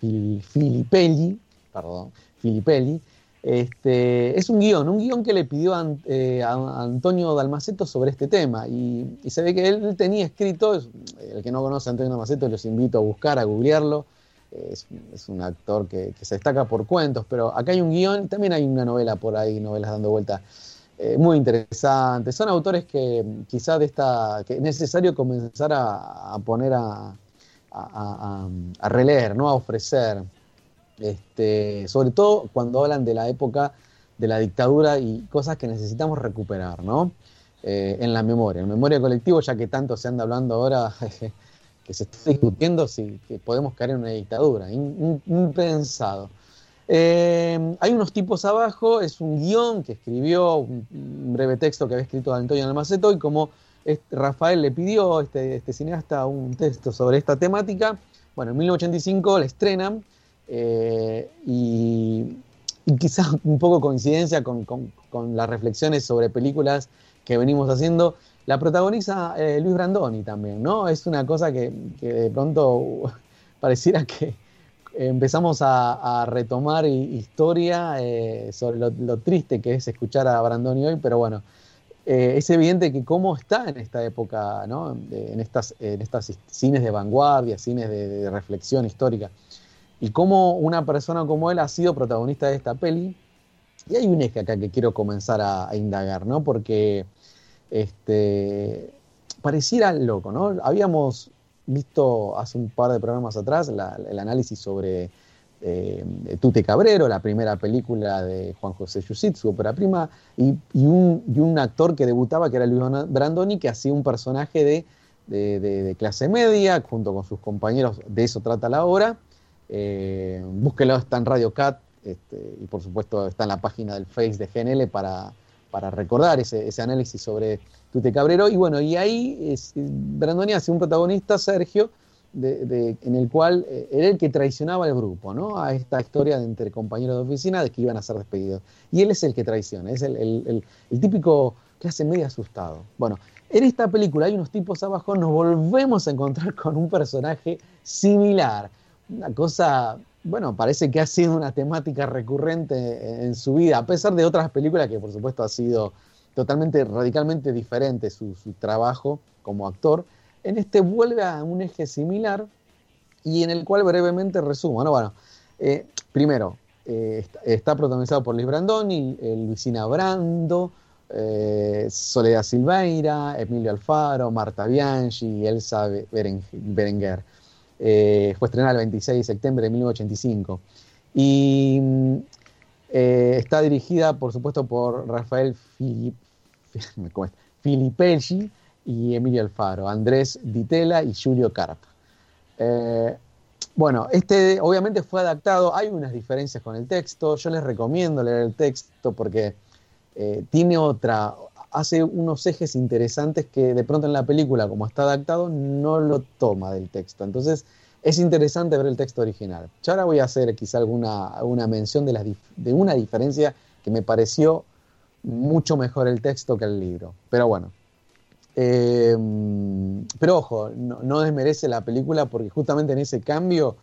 Fil, Filippelli, perdón, Filippelli, este, es un guion, un guion que le pidió eh, a Antonio Dalmaceto sobre este tema y, se ve que él tenía escrito, el que no conoce a Antonio Dalmaceto los invito a buscar, a googlearlo, es, un actor que, se destaca por cuentos, pero acá hay un guion, también hay una novela por ahí, novelas dando vuelta, eh, muy interesantes, son autores que quizá de esta, que es necesario comenzar a, a poner a, a, a releer, ¿no? a ofrecer. Este, sobre todo cuando hablan de la época de la dictadura y cosas que necesitamos recuperar, ¿no? Eh, en la memoria, en memoria colectiva, ya que tanto se anda hablando ahora, que se está discutiendo si podemos caer en una dictadura, impensado. Eh, hay unos tipos abajo, es un guion que escribió, un, breve texto que había escrito Antonio Almaceto, y como Rafael le pidió, este, este cineasta, un texto sobre esta temática, bueno, en 1985 la estrenan, eh, y, quizás un poco coincidencia con, las reflexiones sobre películas que venimos haciendo, la protagoniza eh, Luis Brandoni también, ¿no? Es una cosa que, de pronto pareciera que empezamos a, retomar hi- historia eh, sobre lo, triste que es escuchar a Brandoni hoy, pero bueno, es evidente que cómo está en esta época, ¿no? En estas, en estas cines de vanguardia, cines de reflexión histórica, y cómo una persona como él ha sido protagonista de esta peli. Y hay un eje acá que quiero comenzar a, indagar, ¿no? Porque este, pareciera loco, ¿no? Habíamos visto hace un par de programas atrás el análisis sobre eh, Tute Cabrero, la primera película de Juan José Yusit, su ópera prima, y, y un, y un actor que debutaba, que era Luis Brandoni, que hacía un personaje de, de- de- de clase media, junto con sus compañeros, de eso trata la obra. Eh, búsquelo, está en Radio Cat, este, y por supuesto está en la página del Face de GNL para, para recordar ese, ese análisis sobre Tute Cabrero. Y bueno, y ahí es, Brandoni hace un protagonista, Sergio, en el cual eh, era el que traicionaba al grupo, ¿no? A esta historia de entre compañeros de oficina de que iban a ser despedidos. Y él es el que traiciona, es el, el- el- el típico clase media asustado. Bueno, en esta película hay unos tipos abajo, nos volvemos a encontrar con un personaje similar. Una cosa, bueno, parece que ha sido una temática recurrente en su vida, a pesar de otras películas que por supuesto ha sido totalmente, radicalmente diferente su, su trabajo como actor. En este vuelve a un eje similar y en el cual brevemente resumo. ¿no? Bueno, eh, primero, eh, está, protagonizado por Luis Brandoni, eh, Luisina Brando, eh, Soledad Silveira, Emilio Alfaro, Marta Bianchi y Elsa Beren- Berenguer. Eh, fue estrenada el 26 de septiembre de 1985. Y mm, eh, está dirigida, por supuesto, por Rafael Filip. Filippelli y Emilio Alfaro, Andrés Ditela y Julio Carpa. Eh, bueno, este obviamente fue adaptado, hay unas diferencias con el texto, yo les recomiendo leer el texto porque eh, tiene otra, hace unos ejes interesantes que de pronto en la película, como está adaptado, no lo toma del texto. Entonces es interesante ver el texto original. Yo ahora voy a hacer quizá alguna, alguna mención de, una diferencia que me pareció mucho mejor el texto que el libro. Pero bueno. Eh, pero ojo, no, no desmerece la película porque justamente en ese cambio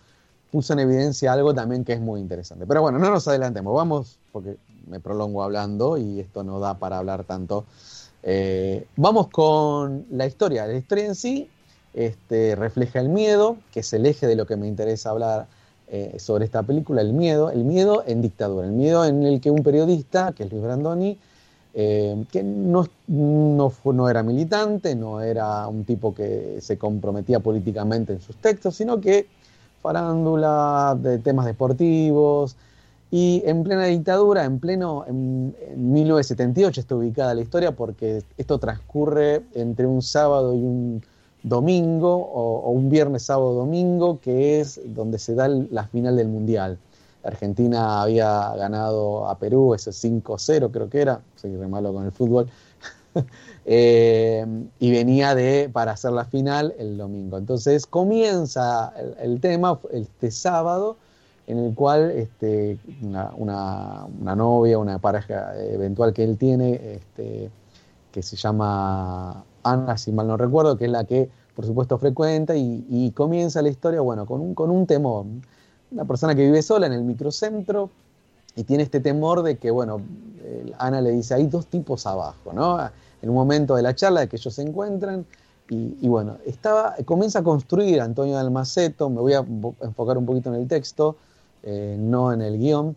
puso en evidencia algo también que es muy interesante. Pero bueno, no nos adelantemos, vamos, porque me prolongo hablando y esto no da para hablar tanto. Eh, vamos con la historia. La historia en sí este, refleja el miedo, que es el eje de lo que me interesa hablar eh, sobre esta película, el miedo, el miedo en dictadura, el miedo en el que un periodista, que es Luis Brandoni, eh, que no, no, no era militante, no era un tipo que se comprometía políticamente en sus textos, sino que farándula de temas deportivos. Y en plena dictadura, en pleno, en, en 1978 está ubicada la historia porque esto transcurre entre un sábado y un domingo, o, un viernes, sábado, domingo, que es donde se da la final del Mundial. Argentina había ganado a Perú, ese 5-0 creo que era, soy re malo con el fútbol, Eh, y venía de para hacer la final el domingo. Entonces comienza el tema este sábado en el cual este, una, una- novia, una pareja eventual que él tiene, este, que se llama Ana, si mal no recuerdo, que es la que por supuesto frecuenta y, comienza la historia, bueno, con un, con un temor. Una persona que vive sola en el microcentro y tiene este temor de que, bueno, Ana le dice, hay dos tipos abajo, ¿no? En un momento de la charla de que ellos se encuentran y, bueno, estaba, comienza a construir Antonio Dalmaceto, me voy a enfocar un poquito en el texto, eh, no en el guion,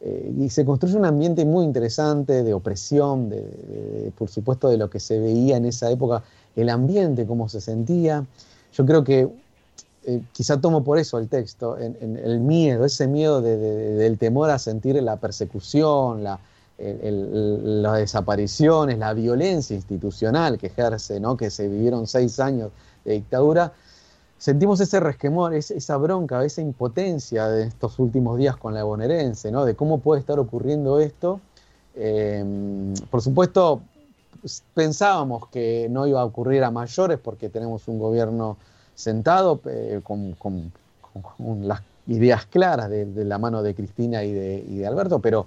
eh, y se construye un ambiente muy interesante de opresión, de, por supuesto de lo que se veía en esa época, el ambiente, cómo se sentía. Yo creo que eh, quizá tomo por eso el texto, en, el miedo, ese miedo de- de- del temor a sentir la persecución, la, las desapariciones, la violencia institucional que ejerce, ¿no? que se vivieron seis años de dictadura, sentimos ese resquemor, es- esa bronca, esa impotencia de estos últimos días con la bonaerense, ¿no? de cómo puede estar ocurriendo esto. Eh, por supuesto, pues, pensábamos que no iba a ocurrir a mayores porque tenemos un gobierno sentado eh, con, con- las ideas claras de, de la mano de Cristina y de, y de Alberto, pero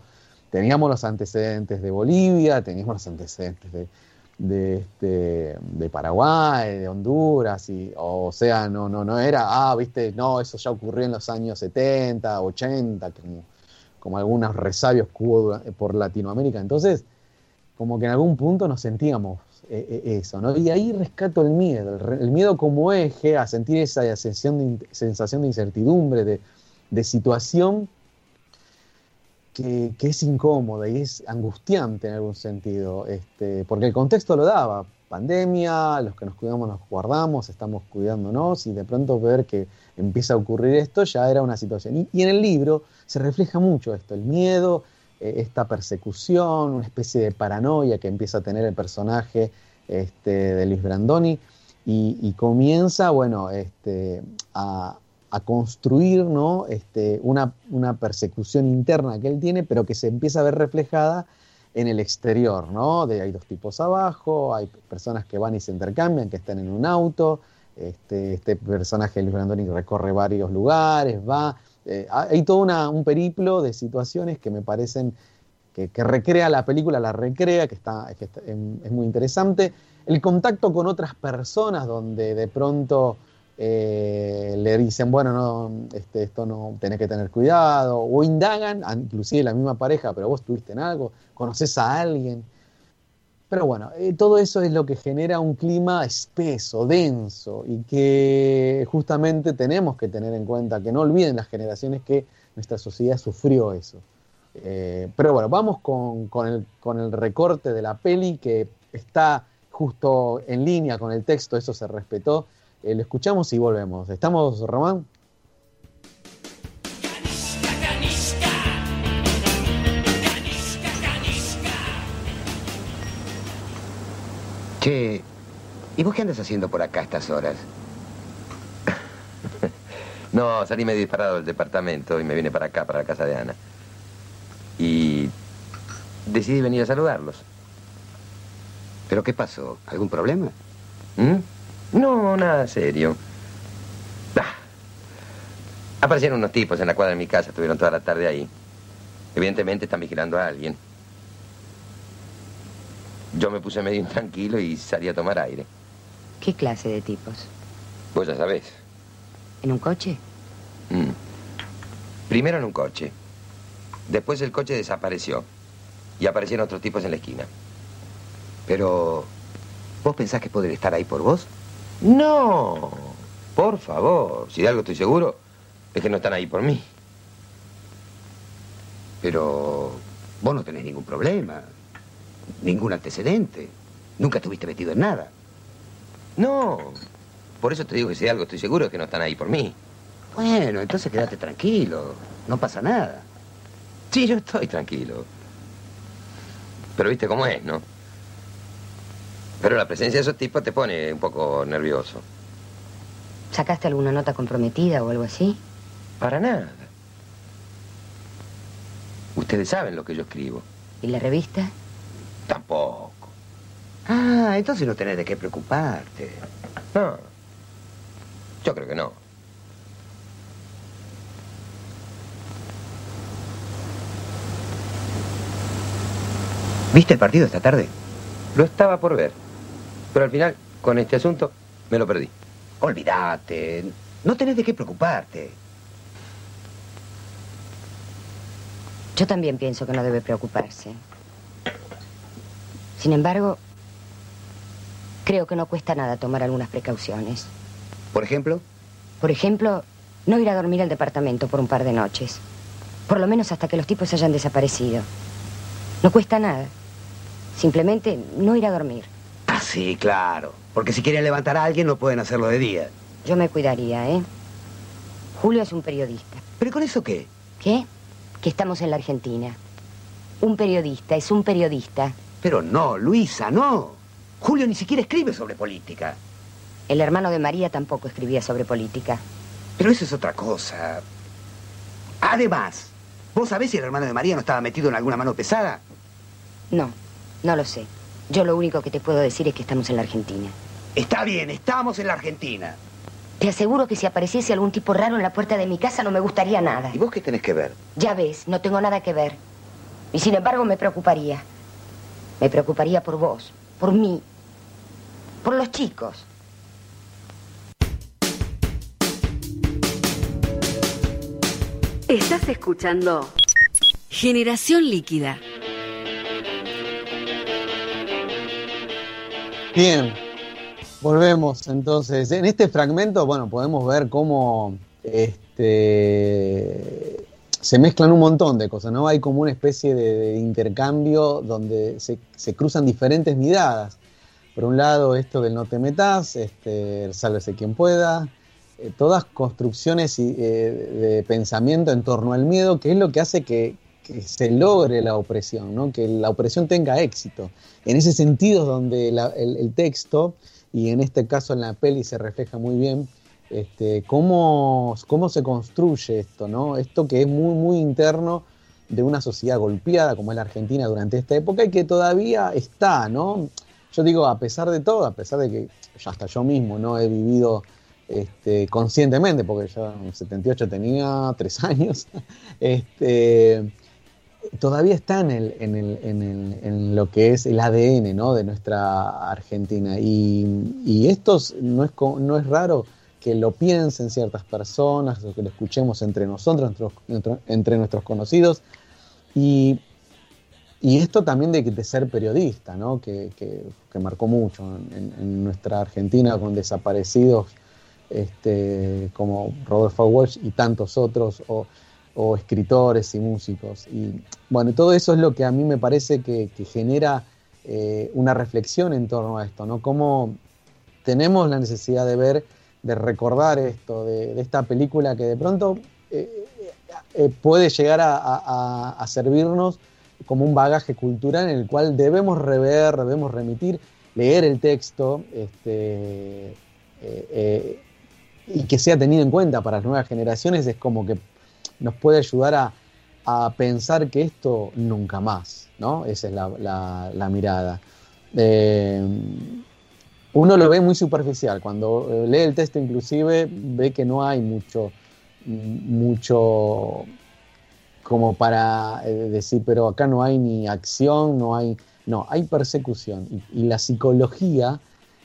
teníamos los antecedentes de Bolivia, teníamos los antecedentes de, de, este, de Paraguay, de Honduras, y, o sea, no, no, no era, ah, viste, no, eso ya ocurrió en los años 70, 80, como, como algunos resabios que hubo por Latinoamérica. Entonces, como que en algún punto nos sentíamos eh, eh, eso, ¿no? Y ahí rescato el miedo, el, miedo como eje a sentir esa sensación de, sensación de incertidumbre, de, de situación que, es incómoda y es angustiante en algún sentido, este, porque el contexto lo daba, pandemia, los que nos cuidamos nos guardamos, estamos cuidándonos y de pronto ver que empieza a ocurrir esto ya era una situación. Y, en el libro se refleja mucho esto, el miedo, eh, esta persecución, una especie de paranoia que empieza a tener el personaje este, de Luis Brandoni y, y comienza, bueno, este, a, a construir ¿no? este, una, una persecución interna que él tiene, pero que se empieza a ver reflejada en el exterior, ¿no? De, hay dos tipos abajo, hay personas que van y se intercambian, que están en un auto, este, este personaje Luis Brandoni recorre varios lugares, va, eh, hay todo un periplo de situaciones que me parecen que, recrea la película, la recrea, que, está, que está- es muy interesante. El contacto con otras personas donde de pronto eh, le dicen, bueno, no, este, esto no, tenés que tener cuidado, o indagan, inclusive la misma pareja, pero vos estuviste en algo, conoces a alguien. Pero bueno, eh, todo eso es lo que genera un clima espeso, denso, y que justamente tenemos que tener en cuenta, que no olviden las generaciones que nuestra sociedad sufrió eso. Eh, pero bueno, vamos con, con el, con el recorte de la peli que está justo en línea con el texto, eso se respetó. Eh, lo escuchamos y volvemos. ¿Estamos, Román? Che, ¿y vos qué andas haciendo por acá a estas horas? no, salí medio disparado del departamento y me vine para acá, para la casa de Ana. Y decidí venir a saludarlos. ¿Pero qué pasó? ¿Algún problema? ¿Mm? No, nada serio. Ah. Aparecieron unos tipos en la cuadra de mi casa, estuvieron toda la tarde ahí. Evidentemente están vigilando a alguien. Yo me puse medio intranquilo y salí a tomar aire. ¿Qué clase de tipos? Vos ya sabés. ¿En un coche? Mm. Primero en un coche. Después el coche desapareció. Y aparecieron otros tipos en la esquina. Pero, ¿vos pensás que podrían estar ahí por vos? No, por favor. Si de algo estoy seguro, es que no están ahí por mí. Pero, vos no tenés ningún problema, ningún antecedente. Nunca estuviste metido en nada. No, por eso te digo que si de algo estoy seguro es que no están ahí por mí. Bueno, entonces quédate tranquilo. No pasa nada. Sí, yo estoy tranquilo. Pero viste cómo es, ¿no? Pero la presencia de esos tipos te pone un poco nervioso. ¿Sacaste alguna nota comprometida o algo así? Para nada. Ustedes saben lo que yo escribo. ¿Y la revista? Tampoco. Ah, entonces no tenés de qué preocuparte. No. Yo creo que no. ¿Viste el partido esta tarde? Lo estaba por ver. Pero al final, con este asunto, me lo perdí. Olvídate. No tenés de qué preocuparte. Yo también pienso que no debe preocuparse. Sin embargo, creo que no cuesta nada tomar algunas precauciones. Por ejemplo, Por ejemplo, no ir a dormir al departamento por un par de noches. Por lo menos hasta que los tipos hayan desaparecido. No cuesta nada. Simplemente no ir a dormir. Ah, sí, claro. Porque si quieren levantar a alguien no pueden hacerlo de día. Yo me cuidaría, ¿eh? Julio es un periodista. ¿Pero con eso qué? ¿Qué? Que estamos en la Argentina. Un periodista es un periodista. Pero no, Luisa, no. Julio ni siquiera escribe sobre política. El hermano de María tampoco escribía sobre política. Pero eso es otra cosa. Además, ¿vos sabés si el hermano de María no estaba metido en alguna mano pesada? No, no lo sé. Yo lo único que te puedo decir es que estamos en la Argentina. Está bien, estamos en la Argentina. Te aseguro que si apareciese algún tipo raro en la puerta de mi casa no me gustaría nada. ¿Y vos qué tenés que ver? Ya ves, no tengo nada que ver. Y sin embargo me preocuparía. Me preocuparía por vos, por mí, por los chicos. Estás escuchando Generación Líquida. Bien, volvemos entonces. En este fragmento, bueno, podemos ver cómo este, se mezclan un montón de cosas, ¿no? Hay como una especie de, intercambio donde se, cruzan diferentes miradas. Por un lado, esto del no te metas, este, sálvese quien pueda, eh, todas construcciones eh, de pensamiento en torno al miedo, que es lo que hace que, que se logre la opresión, ¿no? que la opresión tenga éxito. En ese sentido es donde el texto, y en este caso en la peli se refleja muy bien, este, cómo, cómo se construye esto, ¿no? Esto que es muy, muy interno de una sociedad golpeada como es la Argentina durante esta época y que todavía está, ¿no? Yo digo, a pesar de todo, a pesar de que ya hasta yo mismo no he vivido este, conscientemente, porque yo en 78 tenía tres años, este, todavía está en, el, en, el, en, el, en lo que es el ADN ¿no? de nuestra Argentina. Y, y esto es- no es, no es raro que lo piensen ciertas personas, o que lo escuchemos entre nosotros, entre, nuestros conocidos. Y, y esto también de, de ser periodista, ¿no? que, que- que marcó mucho en, nuestra Argentina con desaparecidos este, como Rodolfo Walsh y tantos otros, o escritores y músicos. Y bueno, todo eso es lo que a mí me parece que, que genera eh, una reflexión en torno a esto, ¿no? Cómo tenemos la necesidad de ver, de recordar esto, de, esta película que de pronto eh, eh, puede llegar a, a- servirnos como un bagaje cultural en el cual debemos rever, debemos remitir, leer el texto, este, y que sea tenido en cuenta para las nuevas generaciones es como que nos puede ayudar a, a pensar que esto nunca más, ¿no? Esa es la, la- mirada. Eh, uno lo ve muy superficial, cuando eh, lee el texto inclusive ve que no hay mucho, mucho como para eh, decir, pero acá no hay ni acción, no hay, no, hay persecución. Y, y la psicología,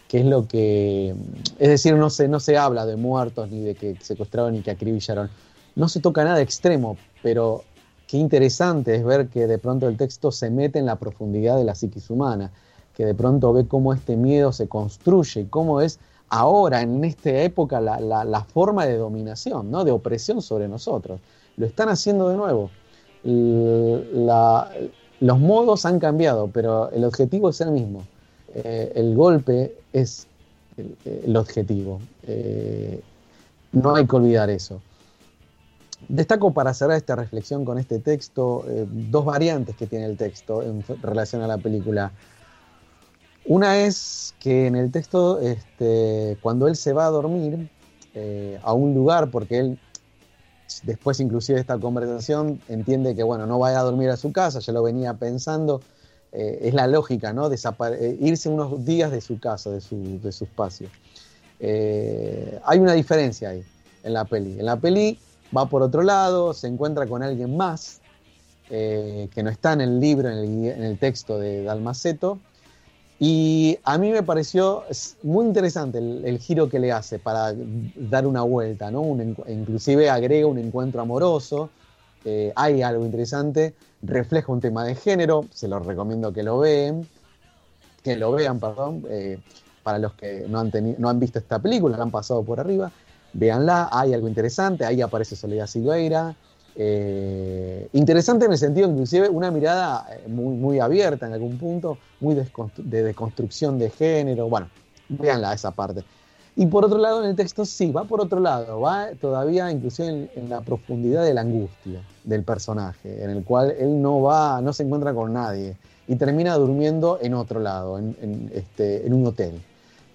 que es lo que, es decir, no se, no se habla de muertos, ni de que secuestraron, ni que acribillaron, no se toca nada extremo, pero qué interesante es ver que de pronto el texto se mete en la profundidad de la psiquis humana, que de pronto ve cómo este miedo se construye y cómo es ahora, en esta época, la, forma de dominación, ¿no? de opresión sobre nosotros. Lo están haciendo de nuevo. Los modos han cambiado, pero el objetivo es el mismo. Eh, el golpe es el, el objetivo. Eh, no hay que olvidar eso. Destaco para cerrar esta reflexión con este texto eh, dos variantes que tiene el texto en relación a la película. Una es que en el texto, este, cuando él se va a dormir eh, a un lugar, porque él después inclusive de esta conversación entiende que bueno, no vaya a dormir a su casa, ya lo venía pensando, eh, es la lógica, ¿no? Irse unos días de su casa, de su, espacio. Hay una diferencia ahí en la peli. En la peli va por otro lado, se encuentra con alguien más eh, que no está en el libro, en el, texto de Dalmaceto. Y a mí me pareció muy interesante el, giro que le hace para dar una vuelta, ¿no? Inclusive agrega un encuentro amoroso, eh, hay algo interesante, refleja un tema de género, se los recomiendo que lo vean, que lo vean, perdón, eh, para los que no han, no han visto esta película, la han pasado por arriba, véanla, hay algo interesante, ahí aparece Soledad Silveira, eh, interesante en el sentido inclusive una mirada eh, muy, muy abierta en algún punto, muy de deconstrucción de género, bueno, véanla esa parte. Y por otro lado, en el texto sí, va por otro lado, va todavía inclusive en, la profundidad de la angustia del personaje, en el cual él no va, no se encuentra con nadie y termina durmiendo en otro lado, en, este, en un hotel.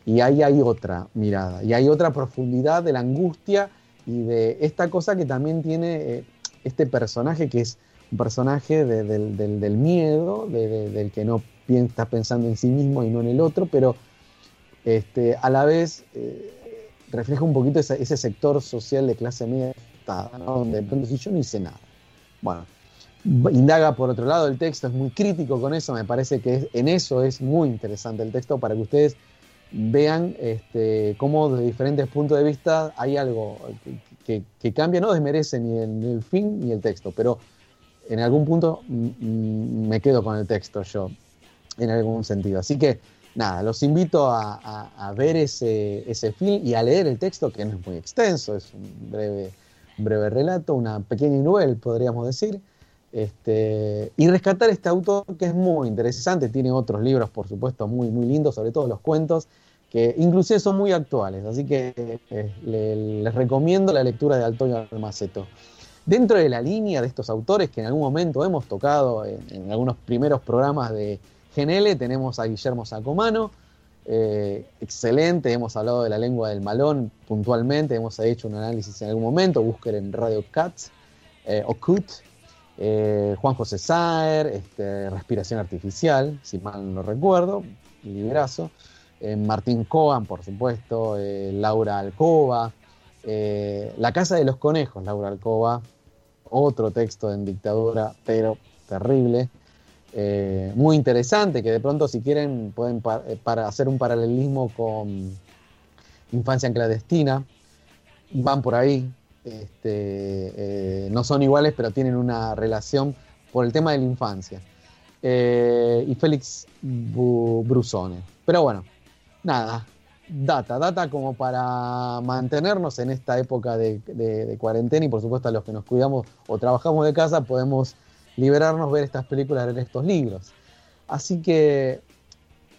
Y ahí hay otra mirada, y hay otra profundidad de la angustia y de esta cosa que también tiene eh, este personaje que es un personaje de- del, del- miedo, de- de- del que no está pensando en sí mismo y no en el otro, pero este, a la vez eh, refleja un poquito ese, sector social de clase media, ¿no? donde yo no hice nada. Bueno, indaga por otro lado el texto, es muy crítico con eso, me parece que es- en eso es muy interesante el texto para que ustedes vean este, cómo de diferentes puntos de vista hay algo que, cambia, no desmerece ni el, ni fin ni el texto, pero en algún punto me quedo con el texto yo, en algún sentido. Así que nada, los invito a ver ese, ese film y a leer el texto, que no es muy extenso, es un breve, un breve relato, una pequeña novela, podríamos decir. Este, y rescatar este autor que es muy interesante, tiene otros libros, por supuesto, muy, muy lindos, sobre todo los cuentos, que inclusive son muy actuales, así que eh, le- les recomiendo la lectura de Antonio Almaceto. Dentro de la línea de estos autores que en algún momento hemos tocado en, algunos primeros programas de GNL, tenemos a Guillermo Sacomano, eh, excelente, hemos hablado de la lengua del malón puntualmente, hemos hecho un análisis en algún momento, busquen en Radio Cats eh, o CUT, eh, Juan José Saer, este, Respiración Artificial, si mal no recuerdo, librazo, eh, Martín Coan, por supuesto, eh, Laura Alcoba, eh, La Casa de los Conejos, Laura Alcoba, otro texto en dictadura, pero terrible, muy interesante, que de pronto si quieren pueden pa- para hacer un paralelismo con Infancia clandestina, van por ahí, este, eh, no son iguales, pero tienen una relación por el tema de la infancia. Eh, y Félix Brusone. Pero bueno, nada, data, data como para mantenernos en esta época de cuarentena y por supuesto a los que nos cuidamos o trabajamos de casa podemos liberarnos, ver estas películas, leer estos libros. Así que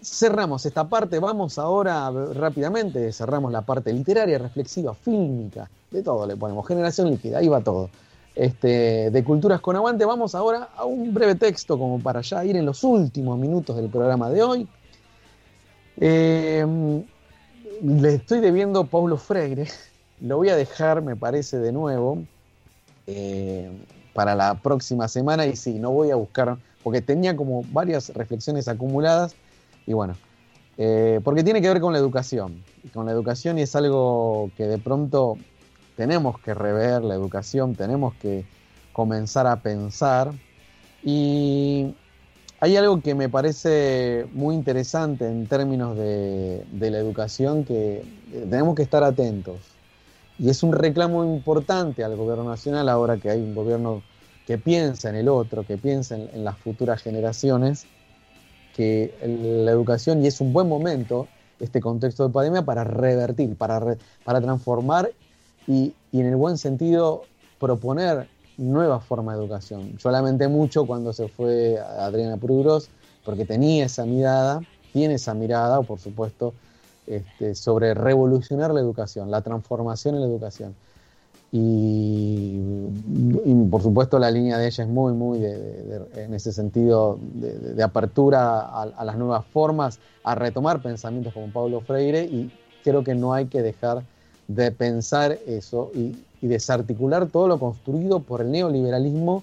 cerramos esta parte, vamos ahora rápidamente, cerramos la parte literaria, reflexiva, fílmica, de todo le ponemos, generación líquida, ahí va todo. Este, de Culturas con Aguante, vamos ahora a un breve texto como para ya ir en los últimos minutos del programa de hoy. Eh, le estoy debiendo Paulo Freire, lo voy a dejar, me parece, de nuevo eh, para la próxima semana y sí, no voy a buscar, porque tenía como varias reflexiones acumuladas y bueno, eh, porque tiene que ver con la educación, con la educación y es algo que de pronto tenemos que rever la educación, tenemos que comenzar a pensar y hay algo que me parece muy interesante en términos de, la educación que eh, tenemos que estar atentos. Y es un reclamo importante al gobierno nacional ahora que hay un gobierno que piensa en el otro, que piensa en, en las futuras generaciones, que la educación, y es un buen momento, este contexto de pandemia, para revertir, para, re- para transformar y, y en el buen sentido proponer nuevas formas de educación. Yo lamenté mucho cuando se fue Adriana Prugros, porque tenía esa mirada, tiene esa mirada, por supuesto, este, sobre revolucionar la educación, la transformación en la educación. Y, por supuesto la línea de ella es muy, muy en ese sentido de, apertura a, las nuevas formas, a retomar pensamientos como Pablo Freire y creo que no hay que dejar de pensar eso y, y desarticular todo lo construido por el neoliberalismo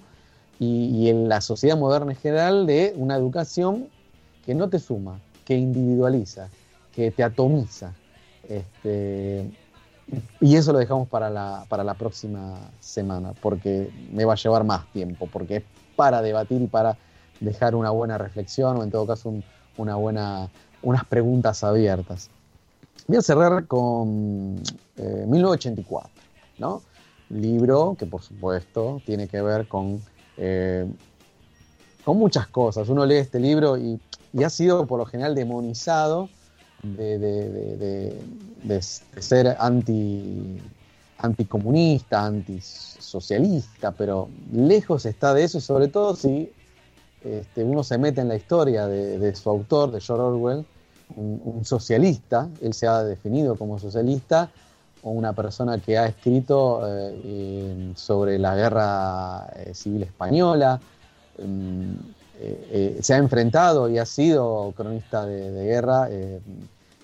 y, y en la sociedad moderna en general de una educación que no te suma, que individualiza, que te atomiza. Este, y eso lo dejamos para la, para la próxima semana, porque me va a llevar más tiempo, porque es para debatir y para dejar una buena reflexión o en todo caso un- una buena, unas preguntas abiertas. Voy a cerrar con eh, 1984, ¿no? Libro que por supuesto tiene que ver con, eh, con muchas cosas. Uno lee este libro y, y ha sido por lo general demonizado de, de- de- ser anti, anticomunista, antisocialista, pero lejos está de eso y sobre todo si este, uno se mete en la historia de, su autor, de George Orwell, un, socialista, él se ha definido como socialista, o una persona que ha escrito eh, sobre la guerra eh, civil española, mm, eh, se ha enfrentado y ha sido cronista de guerra,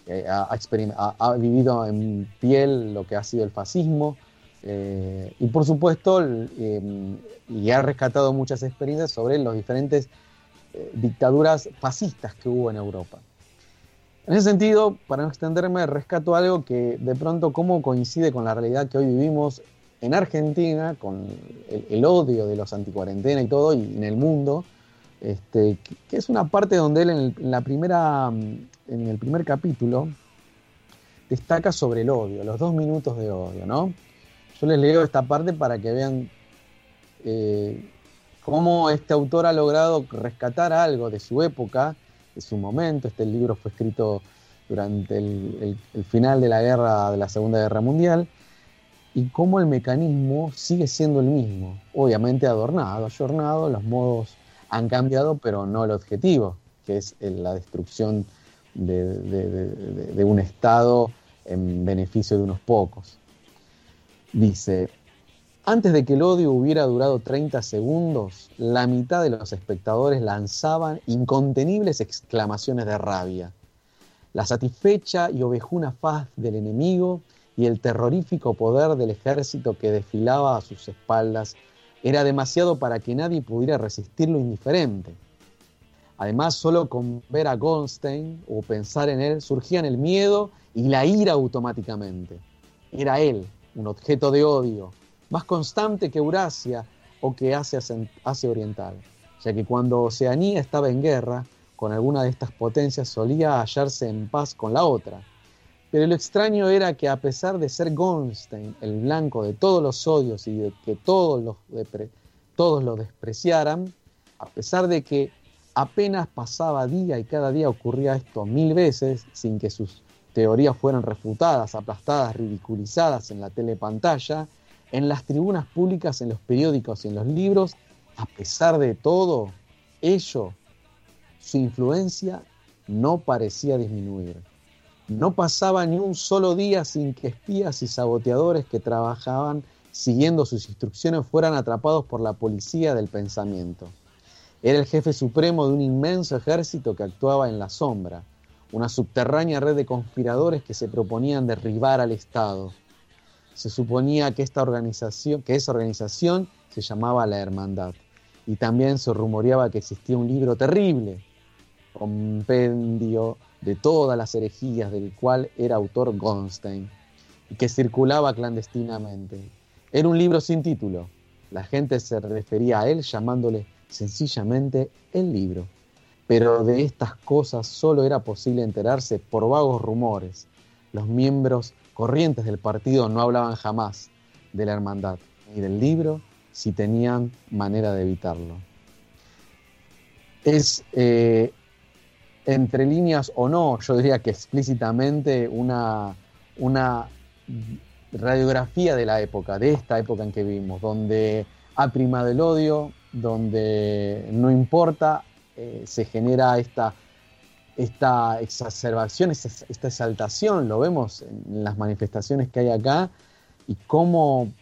eh, ha, vivido en piel lo que ha sido el fascismo, eh, y por supuesto, eh, y ha rescatado muchas experiencias sobre las diferentes eh, dictaduras fascistas que hubo en Europa. En ese sentido, para no extenderme, rescato algo que de pronto cómo coincide con la realidad que hoy vivimos en Argentina, con el, odio de los anticuarentena y todo, y en el mundo, este, que, es una parte donde él en, el- en la primera, en el primer capítulo destaca sobre el odio, los dos minutos de odio, ¿no? Yo les leo esta parte para que vean eh, cómo este autor ha logrado rescatar algo de su época, de su momento. Este libro fue escrito durante el, final de la guerra, de la Segunda Guerra Mundial, y cómo el mecanismo sigue siendo el mismo, obviamente adornado, ayornado, los modos han cambiado, pero no el objetivo, que es la destrucción de, un Estado en beneficio de unos pocos. Dice, antes de que el odio hubiera durado 30 segundos, la mitad de los espectadores lanzaban incontenibles exclamaciones de rabia. La satisfecha y ovejuna faz del enemigo y el terrorífico poder del ejército que desfilaba a sus espaldas era demasiado para que nadie pudiera resistir lo indiferente. Además, solo con ver a Goldstein o pensar en él surgían el miedo y la ira automáticamente. Era él, un objeto de odio, más constante que Eurasia o que Asia, Asia Oriental, ya que cuando Oceanía estaba en guerra con alguna de estas potencias solía hallarse en paz con la otra. Pero lo extraño era que a pesar de ser Goldstein el blanco de todos los odios y de que todos, los todos lo despreciaran, a pesar de que apenas pasaba día y cada día ocurría esto mil veces sin que sus teorías fueran refutadas, aplastadas, ridiculizadas en la telepantalla, en las tribunas públicas, en los periódicos y en los libros, a pesar de todo, ello, su influencia no parecía disminuir. No pasaba ni un solo día sin que espías y saboteadores que trabajaban siguiendo sus instrucciones fueran atrapados por la policía del pensamiento. Era el jefe supremo de un inmenso ejército que actuaba en la sombra, una subterránea red de conspiradores que se proponían derribar al Estado. Se suponía que esta organización, que esa organización se llamaba la Hermandad. Y también se rumoreaba que existía un libro terrible, compendio de todas las herejías del cual era autor Goldstein, y que circulaba clandestinamente. Era un libro sin título. La gente se refería a él llamándole sencillamente el libro. Pero de estas cosas solo era posible enterarse por vagos rumores. Los miembros corrientes del partido no hablaban jamás de la hermandad ni del libro si tenían manera de evitarlo. Es eh, entre líneas o no, yo diría que explícitamente una, una radiografía de la época, de esta época en que vivimos, donde ha primado el odio, donde no importa, eh, se genera esta, esta exacerbación, esta, exaltación, lo vemos en las manifestaciones que hay acá, y cómo,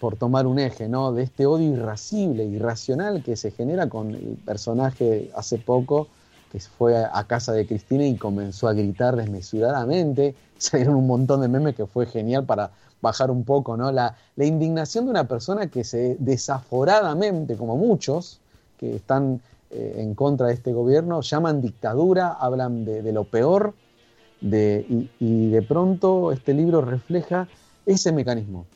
por tomar un eje, ¿no? de este odio irascible, irracional que se genera con el personaje hace poco, que fue a casa de Cristina y comenzó a gritar desmesuradamente. Salieron un montón de memes que fue genial para bajar un poco, ¿no? La, la indignación de una persona que se desaforadamente, como muchos que están eh, en contra de este gobierno, llaman dictadura, hablan de, lo peor, de, y, y de pronto este libro refleja ese mecanismo,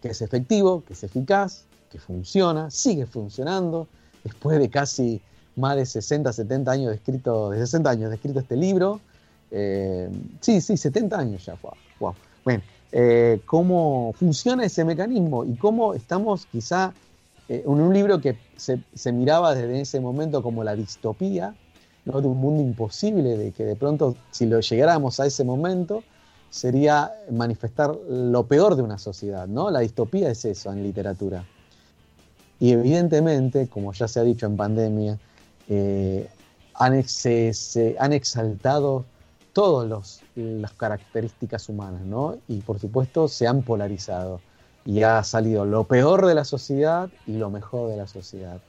que es efectivo, que es eficaz, que funciona, sigue funcionando, después de casi más de 60, 70 años de escrito, de 60 años de escrito este libro. Eh, sí, sí, 70 años ya, wow. wow. Bueno, eh, cómo funciona ese mecanismo y cómo estamos quizá eh, en un libro que se, miraba desde ese momento como la distopía, ¿no? de un mundo imposible, de que de pronto si lo llegáramos a ese momento sería manifestar lo peor de una sociedad, ¿no? La distopía es eso en literatura. Y evidentemente, como ya se ha dicho en pandemia, eh, han, exaltado todas las características humanas, ¿no? Y por supuesto se han polarizado. Y ha salido lo peor de la sociedad y lo mejor de la sociedad.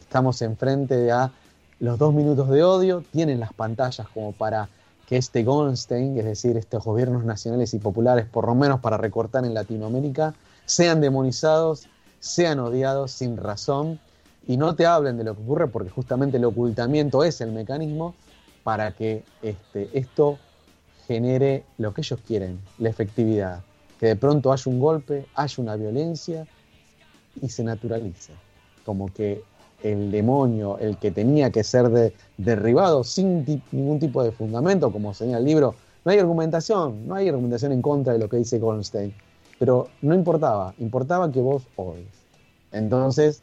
Estamos enfrente a los dos minutos de odio, tienen las pantallas como para que este Goldstein, es decir, estos gobiernos nacionales y populares, por lo menos para recortar en Latinoamérica, sean demonizados, sean odiados sin razón y no te hablen de lo que ocurre porque justamente el ocultamiento es el mecanismo para que este, esto genere lo que ellos quieren, la efectividad. que de pronto haya un golpe, haya una violencia y se naturaliza. Como que el demonio, el que tenía que ser de- derribado sin ningún tipo de fundamento, como señala el libro, no hay argumentación, no hay argumentación en contra de lo que dice Goldstein, pero no importaba, importaba que vos odies. Entonces,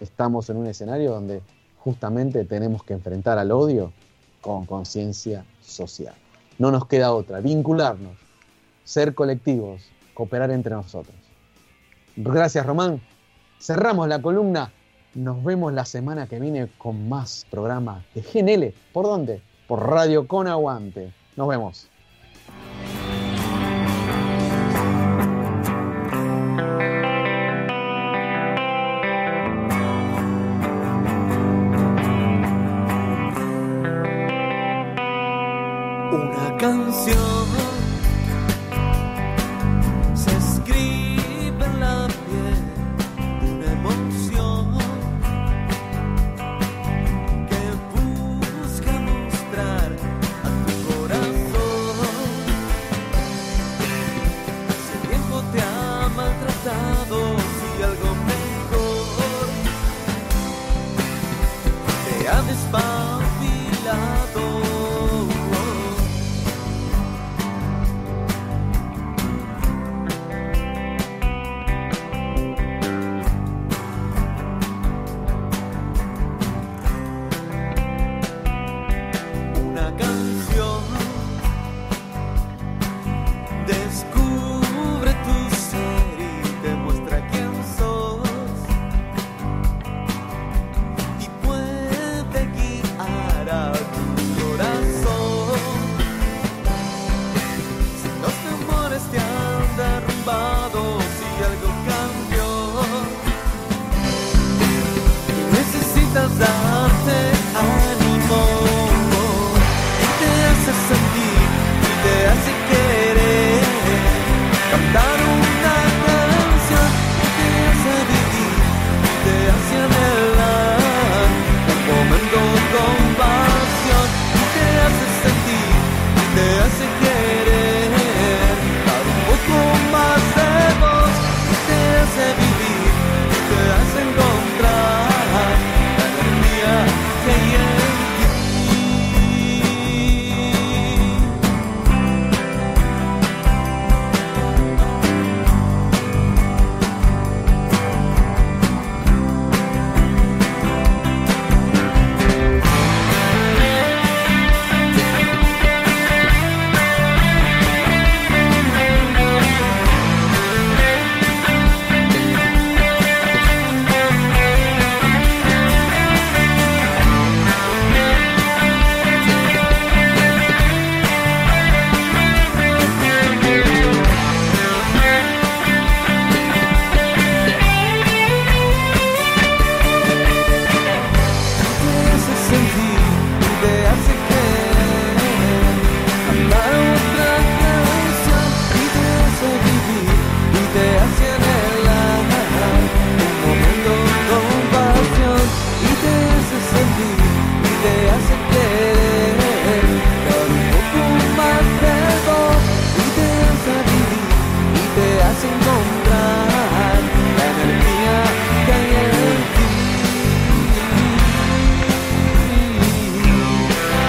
estamos en un escenario donde justamente tenemos que enfrentar al odio con conciencia social. No nos queda otra, vincularnos, ser colectivos, cooperar entre nosotros. Gracias, Román. Cerramos la columna. Nos vemos la semana que viene con más programas de GNL. ¿Por dónde? Por Radio Con Aguante. Nos vemos.